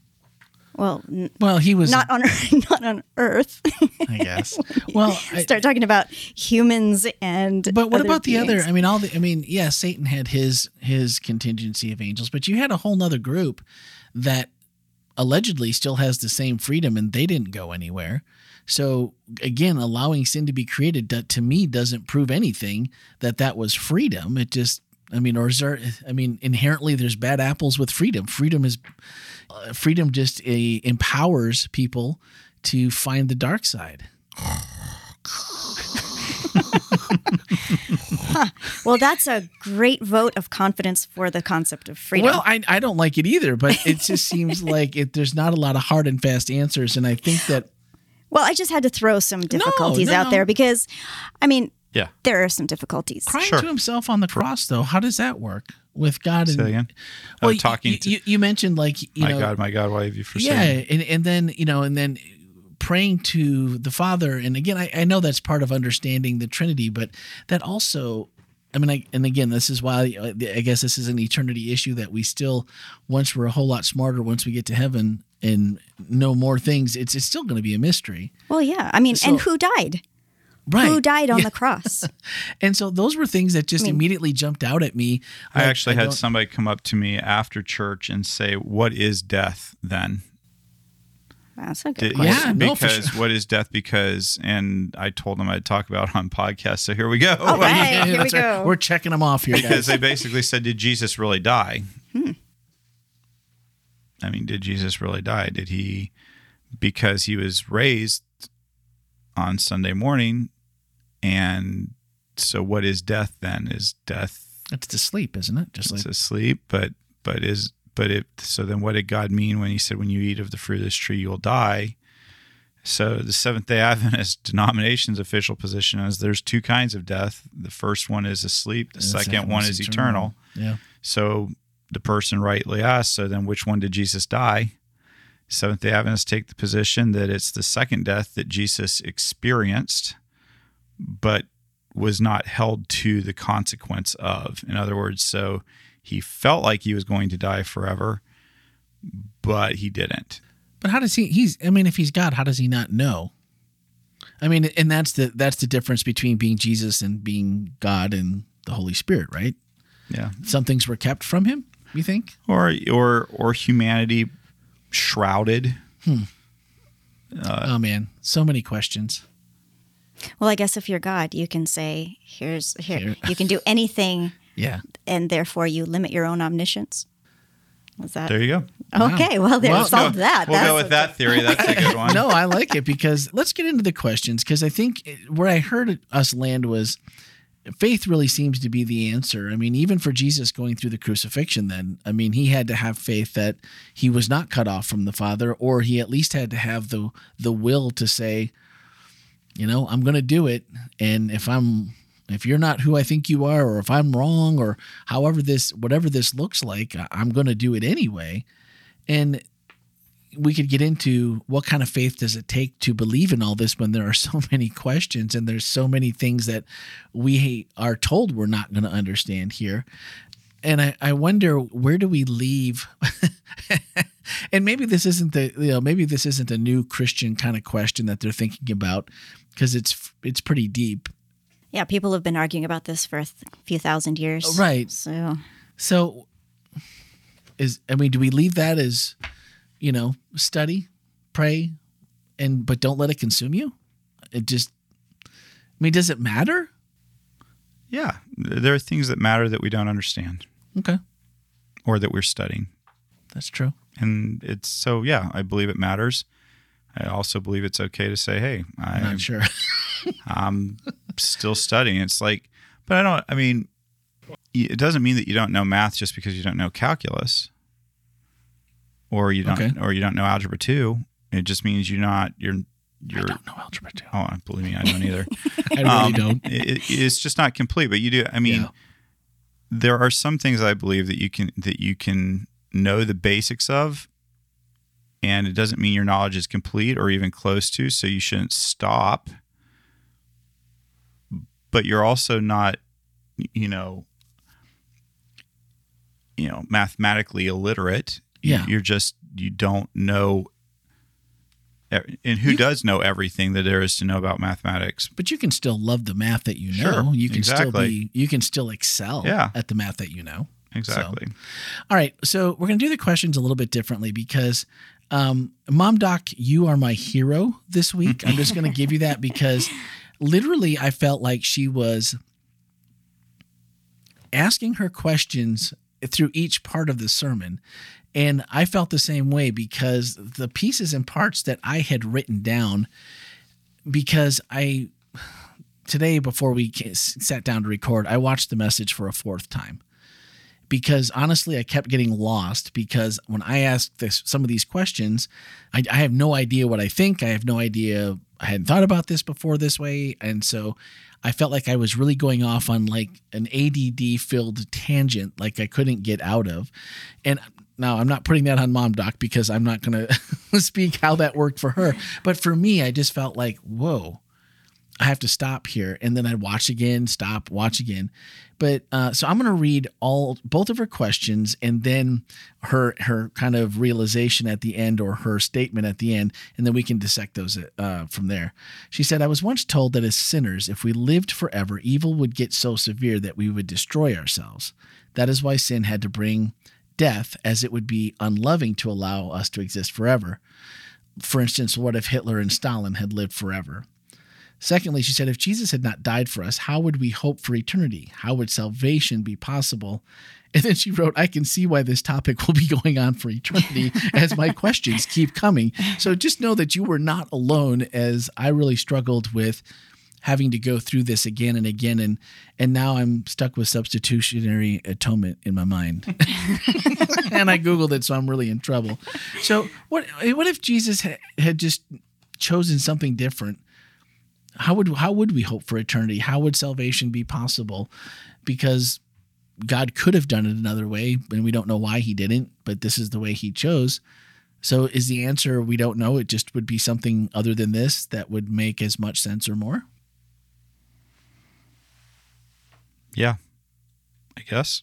C: Well, n-
A: Well, he was
C: not on *laughs* not on Earth.
A: I guess. *laughs* Well, I,
C: Start talking about humans and.
A: but what
C: other
A: about the other? I mean, all the. I mean, yeah, Satan had his his contingency of angels, but you had a whole nother group that allegedly still has the same freedom, and they didn't go anywhere. So again, allowing sin to be created to me doesn't prove anything that that was freedom. It just. I mean, or is there? I mean, inherently, there's bad apples with freedom. Freedom is, uh, freedom just uh, empowers people to find the dark side. *sighs* *laughs*
C: Well, that's a great vote of confidence for the concept of freedom.
A: Well, I, I don't like it either, but it just seems *laughs* like it, there's not a lot of hard and fast answers. And I think that,
C: Well, I just had to throw some difficulties
A: no,
C: out
A: no.
C: there because, I mean,
B: Yeah.
C: there are some difficulties.
A: crying
B: Sure.
A: to himself on the cross, though, how does that work with God?
B: Say
A: And,
B: that again.
A: well, you-
B: talking
A: you,
B: to
A: you, you mentioned like, you
B: my
A: know,
B: God, my God, why have you forsaken
A: yeah.
B: me?
A: And, and then, you know, and then praying to the Father. And again, I, I know that's part of understanding the Trinity, but that also, I mean, I, and again, this is why uh, I guess this is an eternity issue that we still, once we're a whole lot smarter, once we get to heaven and know more things, it's, it's still going to be a mystery.
C: Well, yeah. I mean,
A: So-
C: and who died?
A: Right.
C: Who died on
A: Yeah.
C: the *laughs* cross?
A: And so those were things that just
C: I mean-
A: immediately jumped out at me.
B: I
A: Like,
B: actually had
A: don't-
B: somebody come up to me after church and say, "What is death then?"
C: That's a good
B: Did-
C: question.
A: Yeah, no, for
B: because what is death? Because, and I told them I'd talk about it *laughs* on podcast. So here we go.
C: All right, *laughs* here we
A: that's right.
C: go.
A: We're checking them off here, *laughs*
B: because they basically said, "Did Jesus really die?"
C: Hmm.
B: I mean, did Jesus really die? Did he? Because he was raised on Sunday morning, and so what is death then? Is death
A: It's to sleep, isn't it? Just like
B: it's asleep? But but is but it so then what did God mean when he said when you eat of the fruit of this tree you'll die? So the Seventh Day Adventist *laughs* denomination's official position is there's two kinds of death. The first one is asleep. The
A: the
B: second,
A: second
B: one is eternal.
A: Yeah.
B: So the person rightly asks, so then which one did Jesus die? Seventh day Adventists take the position that it's the second death that Jesus experienced, but was not held to the consequence of. In other words, so he felt like he was going to die forever, but he didn't.
A: But how does he? He's. I mean, if he's God, how does he not know? I mean, and that's the that's the difference between being Jesus and being God and the Holy Spirit, right?
B: Yeah.
A: Some things were kept from him. You think?
B: Or or or humanity shrouded. Uh,
A: oh man, so many questions.
C: Well, I guess if you're God, you can say, "Here's here."
A: Here.
C: You can do anything,
A: Yeah.
C: and therefore you limit your own omniscience. Was that
B: There you go.
C: okay? Well, there
A: Well,
C: solved that.
B: We'll
C: That's
B: go with that theory. That's a good *laughs* one.
A: no, I like it because let's get into the questions because I think where I heard us land was faith really seems to be the answer. I mean, even for Jesus going through the crucifixion, then, I mean, he had to have faith that he was not cut off from the Father, or he at least had to have the the will to say, you know, I'm going to do it, and if I'm if you're not who I think you are, or if I'm wrong, or however this whatever this looks like, I'm going to do it anyway. And we could get into what kind of faith does it take to believe in all this when there are *laughs* so many questions and there's so many things that we are told we're not going to understand here. And I, I wonder where do we leave? *laughs* and maybe this isn't the you know maybe this isn't a new Christian kind of question that they're thinking about because it's it's pretty deep.
C: Yeah. People have been arguing about this for a th- few thousand years, oh,
A: Right.
C: So
A: So is I mean, do we leave that as, you know, study, pray, and but don't let it consume you? It just I mean, does it matter?
B: Yeah, there are things that matter that we don't understand
A: Okay.
B: or that we're studying.
A: That's true.
B: And it's so, yeah, I believe it matters. I also believe it's okay to say, hey,
A: I'm
B: I,
A: not sure. *laughs*
B: I'm still studying. It's like, but I don't, I mean, it doesn't mean that you don't know math just because you don't know calculus or you don't,
A: Okay.
B: or you don't know algebra two. It just means you're not, you're, you're
A: I don't know algebra two.
B: oh believe me I don't either. *laughs*
A: I really
B: Um,
A: don't.
B: it- it's just not complete. But you do. I mean,
A: Yeah.
B: there are some things I believe that you can that you can know the basics of, and it doesn't mean your knowledge is complete or even close to. So you shouldn't stop. But you're also not, you know, you know, mathematically illiterate.
A: Yeah.
B: you're just you don't know. And who
A: You-
B: does know everything that there is to know about mathematics?
A: But you can still love the math that you know.
B: Sure,
A: you can still
B: exactly.
A: be you can still excel
B: Yeah.
A: at the math that you know.
B: Exactly.
A: All right, so we're going to do the questions a little bit differently because um, Mom Doc, you are my hero this week. I'm just going to give you that because *laughs* literally I felt like she was asking her questions through each part of the sermon. And I felt the same way because the pieces and parts that I had written down, because I, *sighs* today before we sat down to record, I watched the message for a fourth time because honestly, I kept getting lost because when I asked this, some of these questions, I, I have no idea what I think. I have no idea. I hadn't thought about this before this way. And so I felt like I was really going off on like an ADD filled tangent, like I couldn't get out of. And now I'm not putting that on Mom Doc because I'm not going *laughs* to speak how that worked for her. But for me, I just felt like, whoa, I have to stop here, and then I'd watch again, stop, watch again. But uh, so I'm going to read all both of her questions, and then her her kind of realization at the end, or her statement at the end, and then we can dissect those uh, from there. She said, "I was once told that as sinners, if we lived forever, evil would get so severe that we would destroy ourselves. That is why sin had to bring death, as it would be unloving to allow us to exist forever. For instance, what if Hitler and Stalin had lived forever?" Secondly, she said, if Jesus had not died for us, how would we hope for eternity? How would salvation be possible? *laughs* And then she wrote, I can see why this topic will be going on for eternity *laughs* as my questions keep coming. So just know that you were not alone as I really struggled with having to go through this again and again and and now I'm stuck with substitutionary atonement in my mind. *laughs* and I googled it so I'm really in trouble. So what what if Jesus had just chosen something different? How would how would we hope for eternity? How would salvation be possible? Because God could have done it another way, and we don't know why He didn't. But this is the way He chose. So, is the answer we don't know? It just would be something other than this that would make as much sense or more.
B: Yeah. I guess.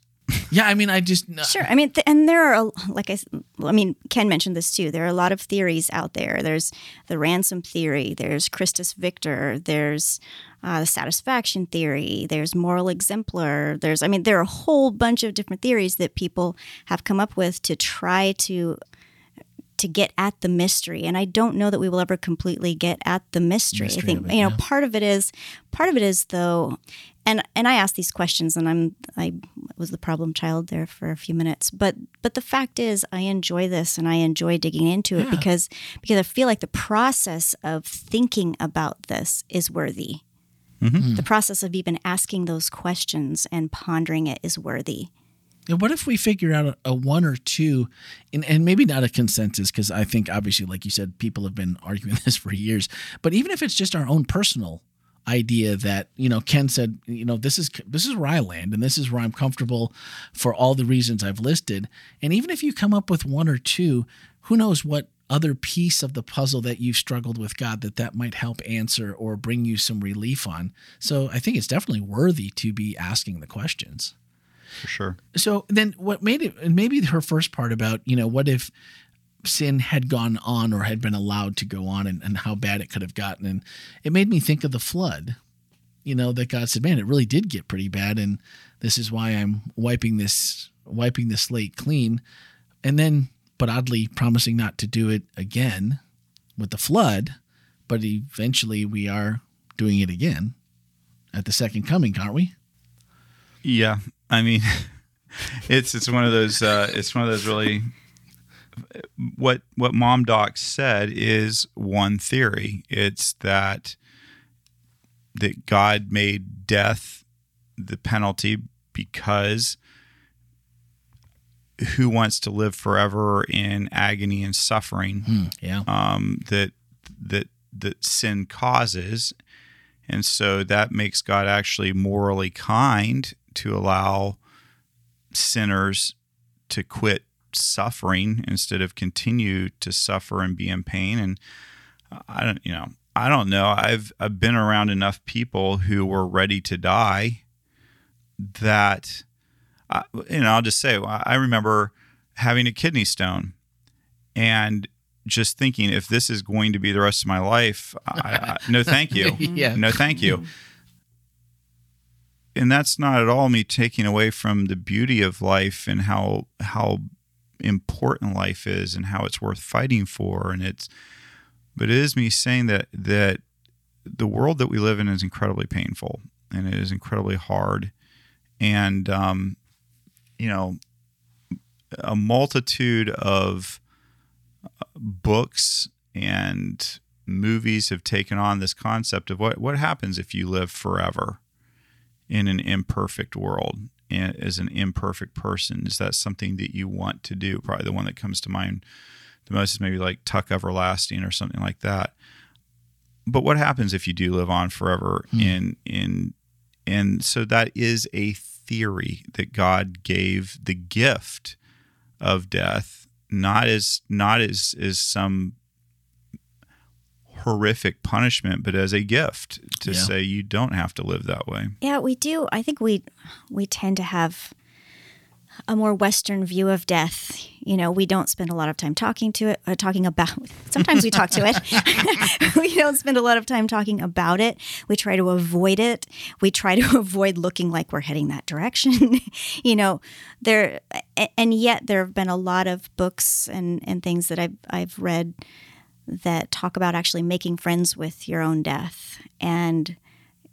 A: Yeah, I mean, I just
C: Sure. I mean, th- and there are, like I, I mean, Ken mentioned this too. There are a lot of theories out there. There's the ransom theory. There's Christus Victor. There's uh, the satisfaction theory. There's moral exemplar. There's, I mean, there are a whole bunch of different theories that people have come up with to try to to get at the mystery and i don't know that we will ever completely get at the mystery,
A: Mystery
C: i think
A: it,
C: you know
A: yeah.
C: part of it is part of it is though and and i ask these questions and i'm i was the problem child there for a few minutes but but the fact is i enjoy this and i enjoy digging into it
A: Yeah.
C: because because i feel like the process of thinking about this is worthy
A: Mm-hmm.
C: the process of even asking those questions and pondering it is worthy
A: And what if we figure out a, a one or two, and, and maybe not a consensus, because I think obviously, like you said, people have been arguing *laughs* this for years. But even if it's just our own personal idea that you know, Ken said, you know, this is this is where I land, and this is where I'm comfortable for all the reasons I've listed. And even if you come up with one or two, who knows what other piece of the puzzle that you've struggled with God that that might help answer or bring you some relief on. So I think it's definitely worthy to be asking the questions
B: For sure.
A: so then what made it and maybe her first part about you know what if sin had gone on or had been allowed to go on and, and how bad it could have gotten. And it made me think of the flood you know that god said man it really did get pretty bad and this is why i'm wiping this wiping the slate clean. And then but oddly promising not to do it again with the flood but eventually we are doing it again at the second coming aren't we?
B: Yeah, I mean, *laughs* it's it's one of those uh, it's one of those really what what Mom Doc said is one theory. It's that that God made death the penalty because who wants to live forever in agony and suffering?
A: Hmm, yeah
B: um, that that that sin causes. And so that makes God actually morally kind to allow sinners to quit suffering instead of continue to suffer and be in pain. And I don't, you know, I don't know. I've I've been around enough people who were ready to die that, I, you know, I'll just say I remember having a kidney stone, and just thinking if this is going to be the rest of my life, I, I, *laughs* no, thank you, *laughs*
A: yeah.
B: no, thank you. And that's not at all me taking away from the beauty of life and how how important life is and how it's worth fighting for, and it's but it is me saying that that the world that we live in is incredibly painful and it is incredibly hard. And um, you know a multitude of uh, books and movies have taken on this concept of what what happens if you live forever in an imperfect world as an imperfect person is that something that you want to do probably the one that comes to mind the most is maybe like Tuck Everlasting or something like that. But what happens if you do live on forever hmm. in in and so that is a theory that God gave the gift of death, not as not as as some horrific punishment, but as a gift to yeah. say you don't have to live that way.
C: Yeah, we do. I think we we tend to have a more Western view of death. You know, we don't spend a lot of time talking to it, uh, talking about. *laughs* Sometimes we talk to it. *laughs* we don't spend a lot of time talking about it. We try to avoid it. We try to *laughs* avoid looking like we're heading that direction. you know, there, and yet there have been a lot of books and and things that I've I've read that talk about actually making friends with your own death and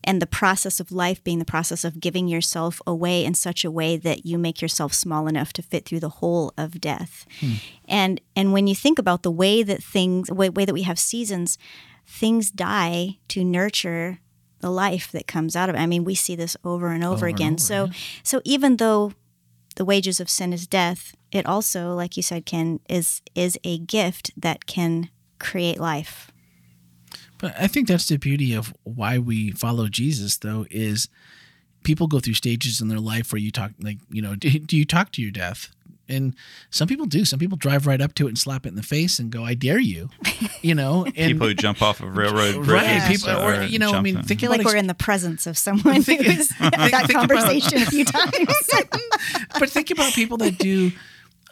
C: and the process of life being the process of giving yourself away in such a way that you make yourself small enough to fit through the hole of death. Hmm. And and when you think about the way that things way, way that we have seasons, things die to nurture the life that comes out of it. I mean, we see this over and over, over again. Over, so yeah. so even though the wages of sin is death, it also, like you said, Ken, is is a gift that can create life.
A: But I think that's the beauty of why we follow Jesus, though, is people go through stages in their life where you talk, like, you know, *laughs* do, do you talk to your death? And some people do. Some people drive right up to it and slap it in the face and go, "I dare you," you know. *laughs* And
B: people who jump off of railroad bridges,
A: right? People, or, you know, I mean, think
C: like we're in the presence of someone think, who's *laughs* had that conversation about, a few times.
A: but think about people that do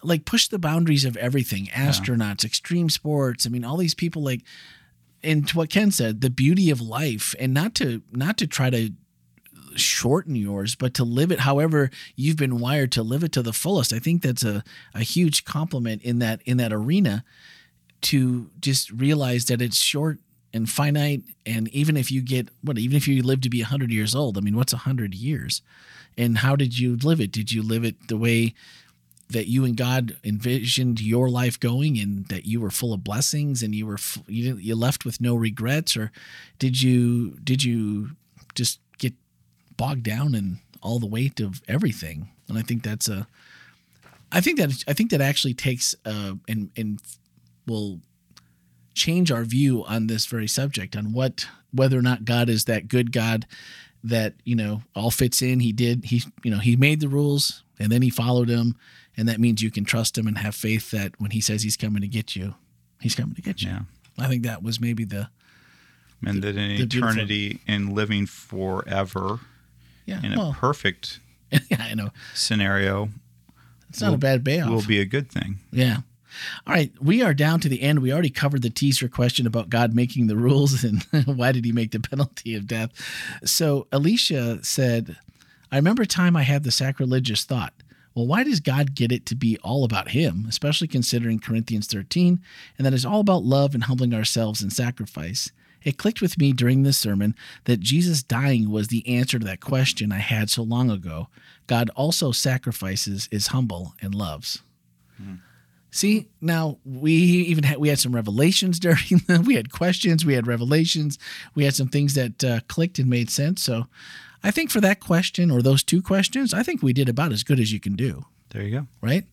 A: like push the boundaries of everything astronauts yeah. extreme sports i mean all these people like and to what Ken said, the beauty of life, and not to not to try to shorten yours, but to live it however you've been wired to live it to the fullest. I think that's a, a huge compliment in that in that arena to just realize that it's short and finite and even if you get what even if you live to be 100 years old i mean what's 100 years and how did you live it did you live it the way that you and God envisioned your life going and that you were full of blessings and you were you you left with no regrets or did you did you just get bogged down in all the weight of everything? And I think that's a I think that I think that actually takes uh and and will change our view on this very subject on what whether or not God is that good God that you know all fits in. He did he you know he made the rules and then he followed them and that means you can trust him and have faith that when he says he's coming to get you, he's coming to get you. Yeah. I think that was maybe the
B: and the, that in eternity and living forever yeah, in well, a perfect *laughs*
A: yeah, I know
B: scenario.
A: It's not will, a bad payoff.
B: Will be a good thing.
A: Yeah. All right, we are down to the end. We already covered the teaser question about God making the rules *laughs* and why did he make the penalty of death. So Alicia said, I remember a time I had the sacrilegious thought. Well, why does God get it to be all about Him, especially considering Corinthians 13, and that is all about love and humbling ourselves in sacrifice? It clicked with me during this sermon that Jesus dying was the answer to that question I had so long ago. God also sacrifices, is humble, and loves. Hmm. See, now we even had we had some revelations *laughs* during them. We had questions, we had revelations, we had some things that uh, clicked and made sense. So I think for that question or those two questions, I think we did about as good as you can do.
B: There you go.
A: Right?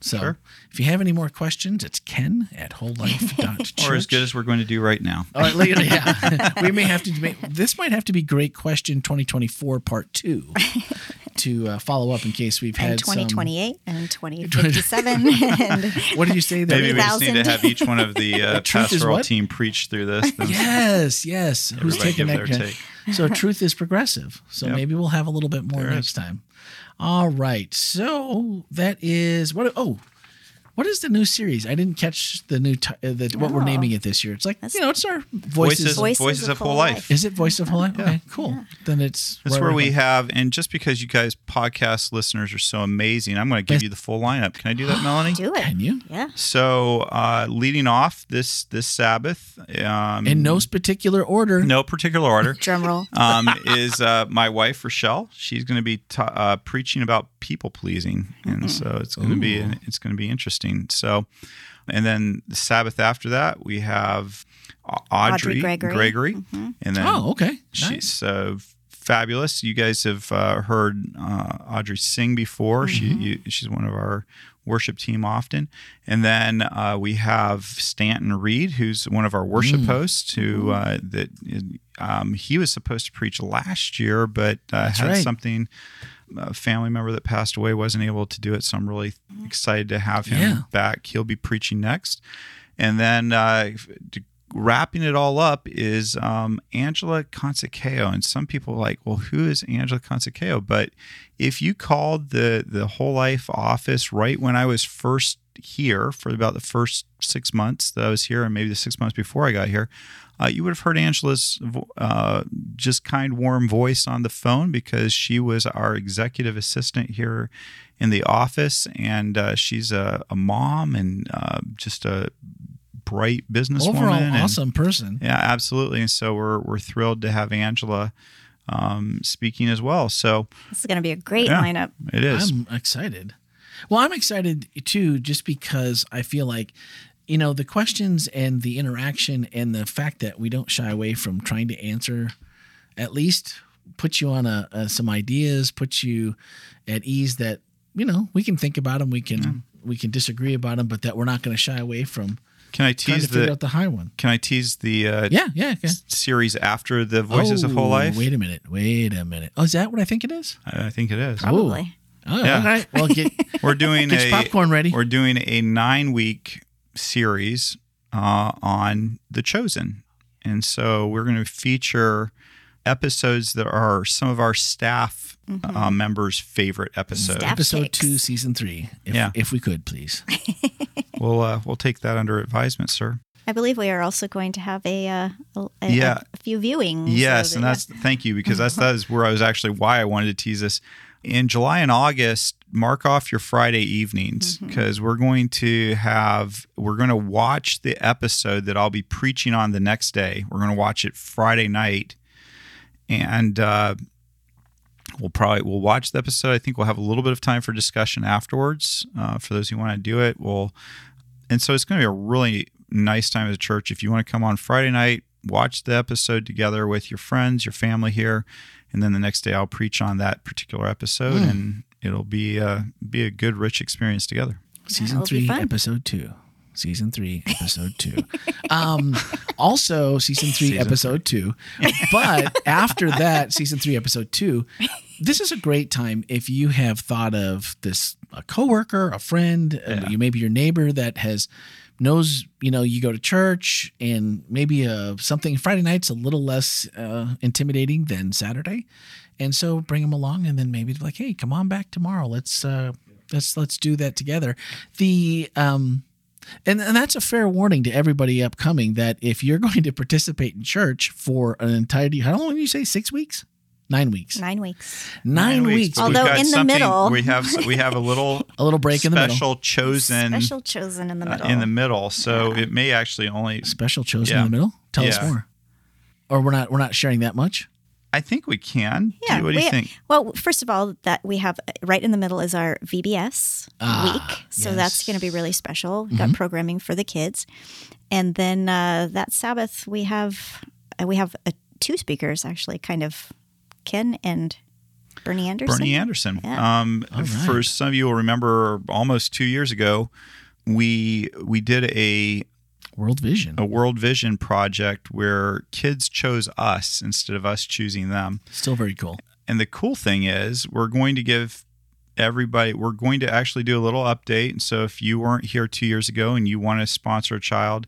A: So
B: Sure.
A: if you have any more questions, it's ken at wholelife.church. *laughs*
B: Or as good as we're going to do right now.
A: All right, later, *laughs* yeah. we may have to make this might have to be great question 2024 part two *laughs* to uh, follow up in case we've
C: And
A: had
C: 2028 and 2057 *laughs* and
A: what did you say there?
B: Maybe we just need to have each one of the *laughs* uh,
A: truth is
B: pastoral team preach through this. *laughs* Then
A: Yes, yes. Who's
B: everybody
A: taking
B: give
A: that?
B: their take.
A: So truth is progressive. So
B: Yep.
A: maybe we'll have a little bit more
B: There is.
A: next time. All right. So that is what? Oh, what is the new series? I didn't catch the new ti- uh, the, what we're
C: Oh.
A: naming it this year. It's like
C: That's-
A: you know, it's our voices.
B: Voices, voices, of whole life.
A: Is it Voice of Whole Life? Okay, cool. Then it's
B: That's where we
A: we're-
B: have, and just because you guys podcast listeners are so amazing, I'm going to give you the full lineup. Can I do that, *gasps* Melanie?
C: do it.
A: Can you?
C: Yeah.
B: So, uh, leading off this this Sabbath, um,
A: In no particular order.
B: no particular order, *laughs*
C: Drum roll.
B: um, is uh, my wife Rachelle. She's going to be ta uh, preaching about people pleasing, and so it's going to be it's going to be interesting. So, and then the Sabbath after that, we have Audrey,
C: Audrey Gregory. Mm-hmm.
B: and then
A: Oh, okay. Nice.
B: She's uh, fabulous. You guys have uh, heard uh, Audrey sing before. She you, she's one of our worship team often. And then uh, we have Stanton Reed, who's one of our worship hosts. Who uh, that um, he was supposed to preach last year, but uh, had
A: right.
B: something. A family member that passed away wasn't able to do it, so I'm really excited to have him
A: Yeah.
B: back. He'll be preaching next, and then uh, wrapping it all up is um, Angela Consecao. And some people are like, well, who is Angela Consecao? But if you called the the whole life office right when I was first here for about the first six months that I was here, and maybe the six months before I got here, uh, you would have heard Angela's uh, just kind, warm voice on the phone because she was our executive assistant here in the office, and uh, she's a, a mom and uh, just a bright businesswoman.
A: Overall,
B: and-
A: awesome person.
B: yeah, absolutely. And so we're we're thrilled to have Angela um, speaking as well. So
C: This is going to be a great
B: Yeah.
C: lineup.
B: it is.
A: I'm excited. Well, I'm excited too, just because I feel like, you know, the questions and the interaction and the fact that we don't shy away from trying to answer, at least put you on a, a some ideas, put you at ease that you know we can think about them, we can we can disagree about them, but that we're not going to shy away from
B: Can I
A: trying to
B: tease the
A: out the high one.
B: Can I tease the uh,
A: Yeah, yeah. Okay.
B: series after the Voices of Whole
A: Oh,
B: Life?
A: Wait a minute. Wait a minute. Oh, is that what I think it is?
B: I I think it is.
C: Probably.
A: Oh,
B: Yeah.
A: all right. Well, get, *laughs*
B: We're doing
A: get your
B: a
A: popcorn ready.
B: we're doing a nine week series uh, on The Chosen, and so we're going to feature episodes that are some of our staff uh, members' favorite episodes.
C: Staff
A: episode
C: picks.
A: two, season three. If,
B: Yeah.
A: if we could, please. *laughs*
B: We'll uh, we'll take that under advisement, sir.
C: I believe we are also going to have a, uh, a, a-
B: Yeah.
C: a few viewings.
B: Yes, and that's thank you because that's that is where I was actually why I wanted to tease this. In July and August, mark off your Friday evenings because we're going to have we're going to watch the episode that I'll be preaching on the next day. We're going to watch it Friday night, and uh, we'll probably we'll watch the episode. I think we'll have a little bit of time for discussion afterwards uh, for those who want to do it. We'll and so it's going to be a really nice time as a church. If you want to come on Friday night, watch the episode together with your friends, your family here, and then the next day I'll preach on that particular episode,
A: Hmm.
B: and it'll be uh, be a good, rich experience together.
A: Season
C: That'll
A: three, episode two. Season three, *laughs* episode two. Um, also, season three,
B: Season
A: episode two. But after that, season three, episode two, this is a great time if you have thought of this a coworker, a friend, uh,
B: Yeah.
A: you maybe your neighbor that has knows you know you go to church and maybe uh, something Friday night's a little less uh, intimidating than Saturday, and so bring them along and then maybe like, hey, come on back tomorrow. Let's uh, let's let's do that together. The um, and, and that's a fair warning to everybody upcoming that if you're *laughs* going to participate in church for an entirety, how long did you say? Six weeks? Nine weeks.
C: nine weeks.
A: Nine, weeks.
B: but we've
C: Although in the middle-
B: we have we have a little *laughs*
A: A little break in the middle.
B: special chosen
C: Special chosen in the
B: uh,
C: middle.
B: in the middle, so it may actually only.
A: Special chosen
B: Yeah.
A: in the middle. Tell us more. Or we're not we're not sharing that much.
B: I think we can.
C: Yeah,
B: you- what do you
C: we-
B: think?
C: Well, first of all, that we have right in the middle is our VBS
A: Ah,
C: week, so
A: yes.
C: that's going to be really special. We've
B: Mm-hmm.
C: got programming for the kids, and then uh, that Sabbath we have uh, we have uh, two speakers actually, kind of Ken and Bernie Anderson.
B: Bernie Anderson.
C: Yeah.
B: Um,
A: All right.
B: For some of you will remember, almost two years ago, we we did a
A: World Vision.
B: a World Vision project where kids chose us instead of us choosing them.
A: Still very cool.
B: And the cool thing is, we're going to give everybody, we're going to actually do a little update. And so if you weren't here two years ago and you want to sponsor a child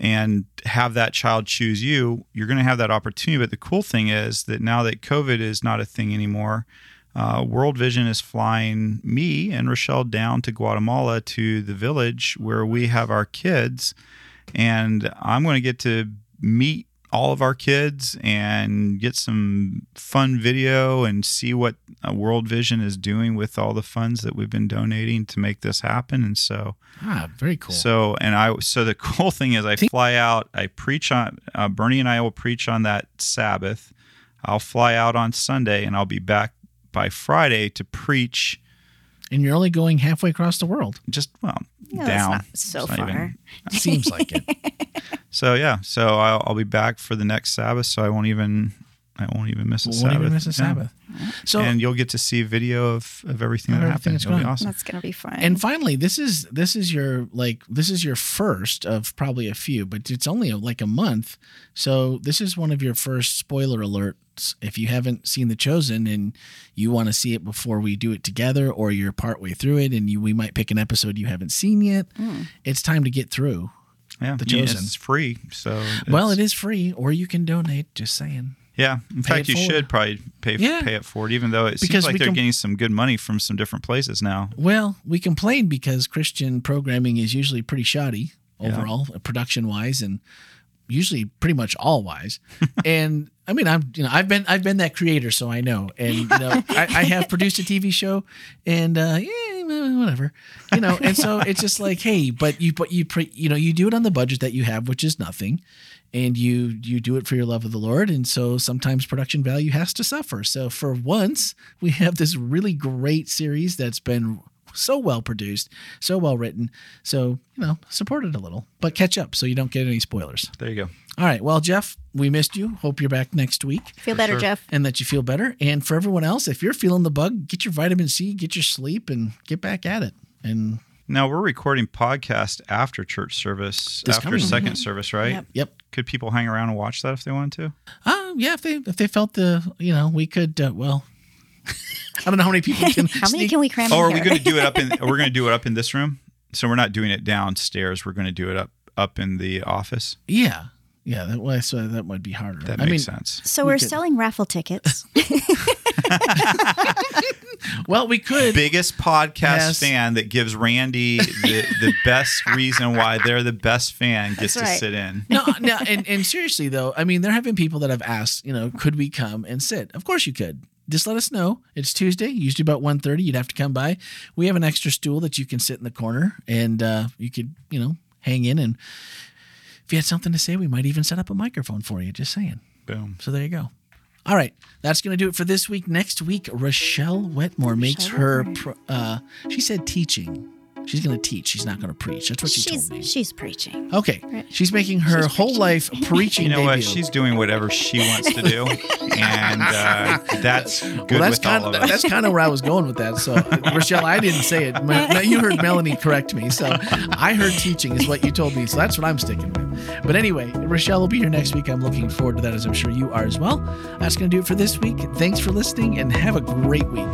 B: and have that child choose you, you're going to have that opportunity. But the cool thing is that now that COVID is not a thing anymore, uh, World Vision is flying me and Rachelle down to Guatemala to the village where we have our kids. And I'm going to get to meet all of our kids and get some fun video and see what uh, World Vision is doing with all the funds that we've been donating to make this happen. And so,
A: Ah, very cool.
B: so and I so the *laughs* cool thing is I fly out, I preach on uh, Bernie and I will preach on that Sabbath. I'll fly out on Sunday and I'll be back by Friday to preach
A: and you're only going halfway across the world.
B: just well
C: No, that's
B: down
C: not so
B: It's not
C: far.
B: even-
A: Seems like it. *laughs*
B: so yeah, so I'll, I'll be back for the next Sabbath, so I won't even I won't even miss a
A: Won't
B: Sabbath.
A: even miss a
B: Yeah.
A: Sabbath. So
B: and you'll get to see video of, of everything that
A: everything
B: happened.
A: that's
B: It'll be
A: going on.
B: awesome.
C: That's gonna be fun.
A: And finally, this is this is your like this is your first of probably a few, but it's only like a month. So this is one of your first spoiler alerts. If you haven't seen The Chosen and you want to see it before we do it together, or you're partway through it and you we might pick an episode you haven't seen yet, hmm. it's time to get through.
B: Yeah,
A: The
B: yeah,
A: Chosen.
B: It's free, so
A: well,
B: it's-
A: free, or you can donate. Just saying.
B: Yeah, in
A: Pay
B: fact, you
A: forward.
B: should probably pay
A: Yeah.
B: pay it forward, even though it
A: Because
B: seems like they're
A: can-
B: getting some good money from some different places now.
A: Well, we complain because Christian programming is usually pretty shoddy overall, production wise, and usually pretty much all wise. *laughs* and I mean, I'm you know I've been I've been that creator, so I know. And you know, *laughs* I, I have produced a TV show, and uh, yeah, whatever, you know. And so it's just like, hey, but you but you pre, you know you do it on the budget that you have, which is nothing. And you you do it for your love of the Lord, and so sometimes production value has to suffer. So for once, we have this really great series that's been so well produced, so well written. So, you know, support it a little, but catch up so you don't get any spoilers.
B: There you go.
A: All right. Well, Jeff, we missed you. Hope you're back next week
C: Feel better,
B: sure.
C: Jeff.
A: and that you feel better. And for everyone else, if you're feeling the bug, get your vitamin C, get your sleep, and get back at it. And
B: Now we're recording podcast after church service,
A: This
B: after
A: coming-
B: 2nd service, right?
C: Yep.
A: yep.
B: Could people hang around and watch that if they wanted to?
A: Uh, yeah, if they if they felt the, you know, we could, uh, well, I don't know how many people *laughs* can.
C: How many
A: sneak-
C: can we cram
B: Oh,
C: in
B: are we going to do it up in? *laughs* We're going to do it up in this room. So we're not doing it downstairs. We're going to do it up up in the office.
A: Yeah. Yeah. That, well, so that would be harder.
B: That
A: I
B: makes
A: mean,
B: sense.
C: so
A: we
C: we're
A: could-
C: selling raffle tickets. *laughs*
A: well, we could.
B: Biggest podcast
A: Yes.
B: fan that gives Randy the, the best reason why they're the best fan gets
C: That's
B: to sit in.
A: no, no, and, and seriously though, I mean, there have been people that have asked, you know, could we come and sit? Of course you could. Just let us know. It's Tuesday, usually about 1.30. You'd have to come by. We have an extra stool that you can sit in the corner and uh, you could, you know, hang in. And if you had something to say, we might even set up a microphone for you. Just saying.
B: Boom.
A: So there you go. All right, that's going to do it for this week. Next week, Rachelle Wetmore makes her, pro, uh, she said teaching. She's going to teach. She's not going to preach. That's what she
C: she's
A: told me.
C: she's preaching.
A: Okay.
C: Right.
A: She's making her
C: She's
A: whole
C: preaching.
A: life *laughs* preaching
B: You know what? She's doing whatever she wants to do, *laughs* and uh, that's good
A: well, that's
B: with
A: kind
B: all
A: of
B: of us.
A: that's kind of where I was going with that. So, Rachelle, I didn't say it. Me- you heard Melanie correct me. So, I heard teaching is what you told me. So that's what I'm sticking with. But anyway, Rachelle will be here next week. I'm looking forward to that, as I'm sure you are as well. That's going to do it for this week. Thanks for listening, and have a great week.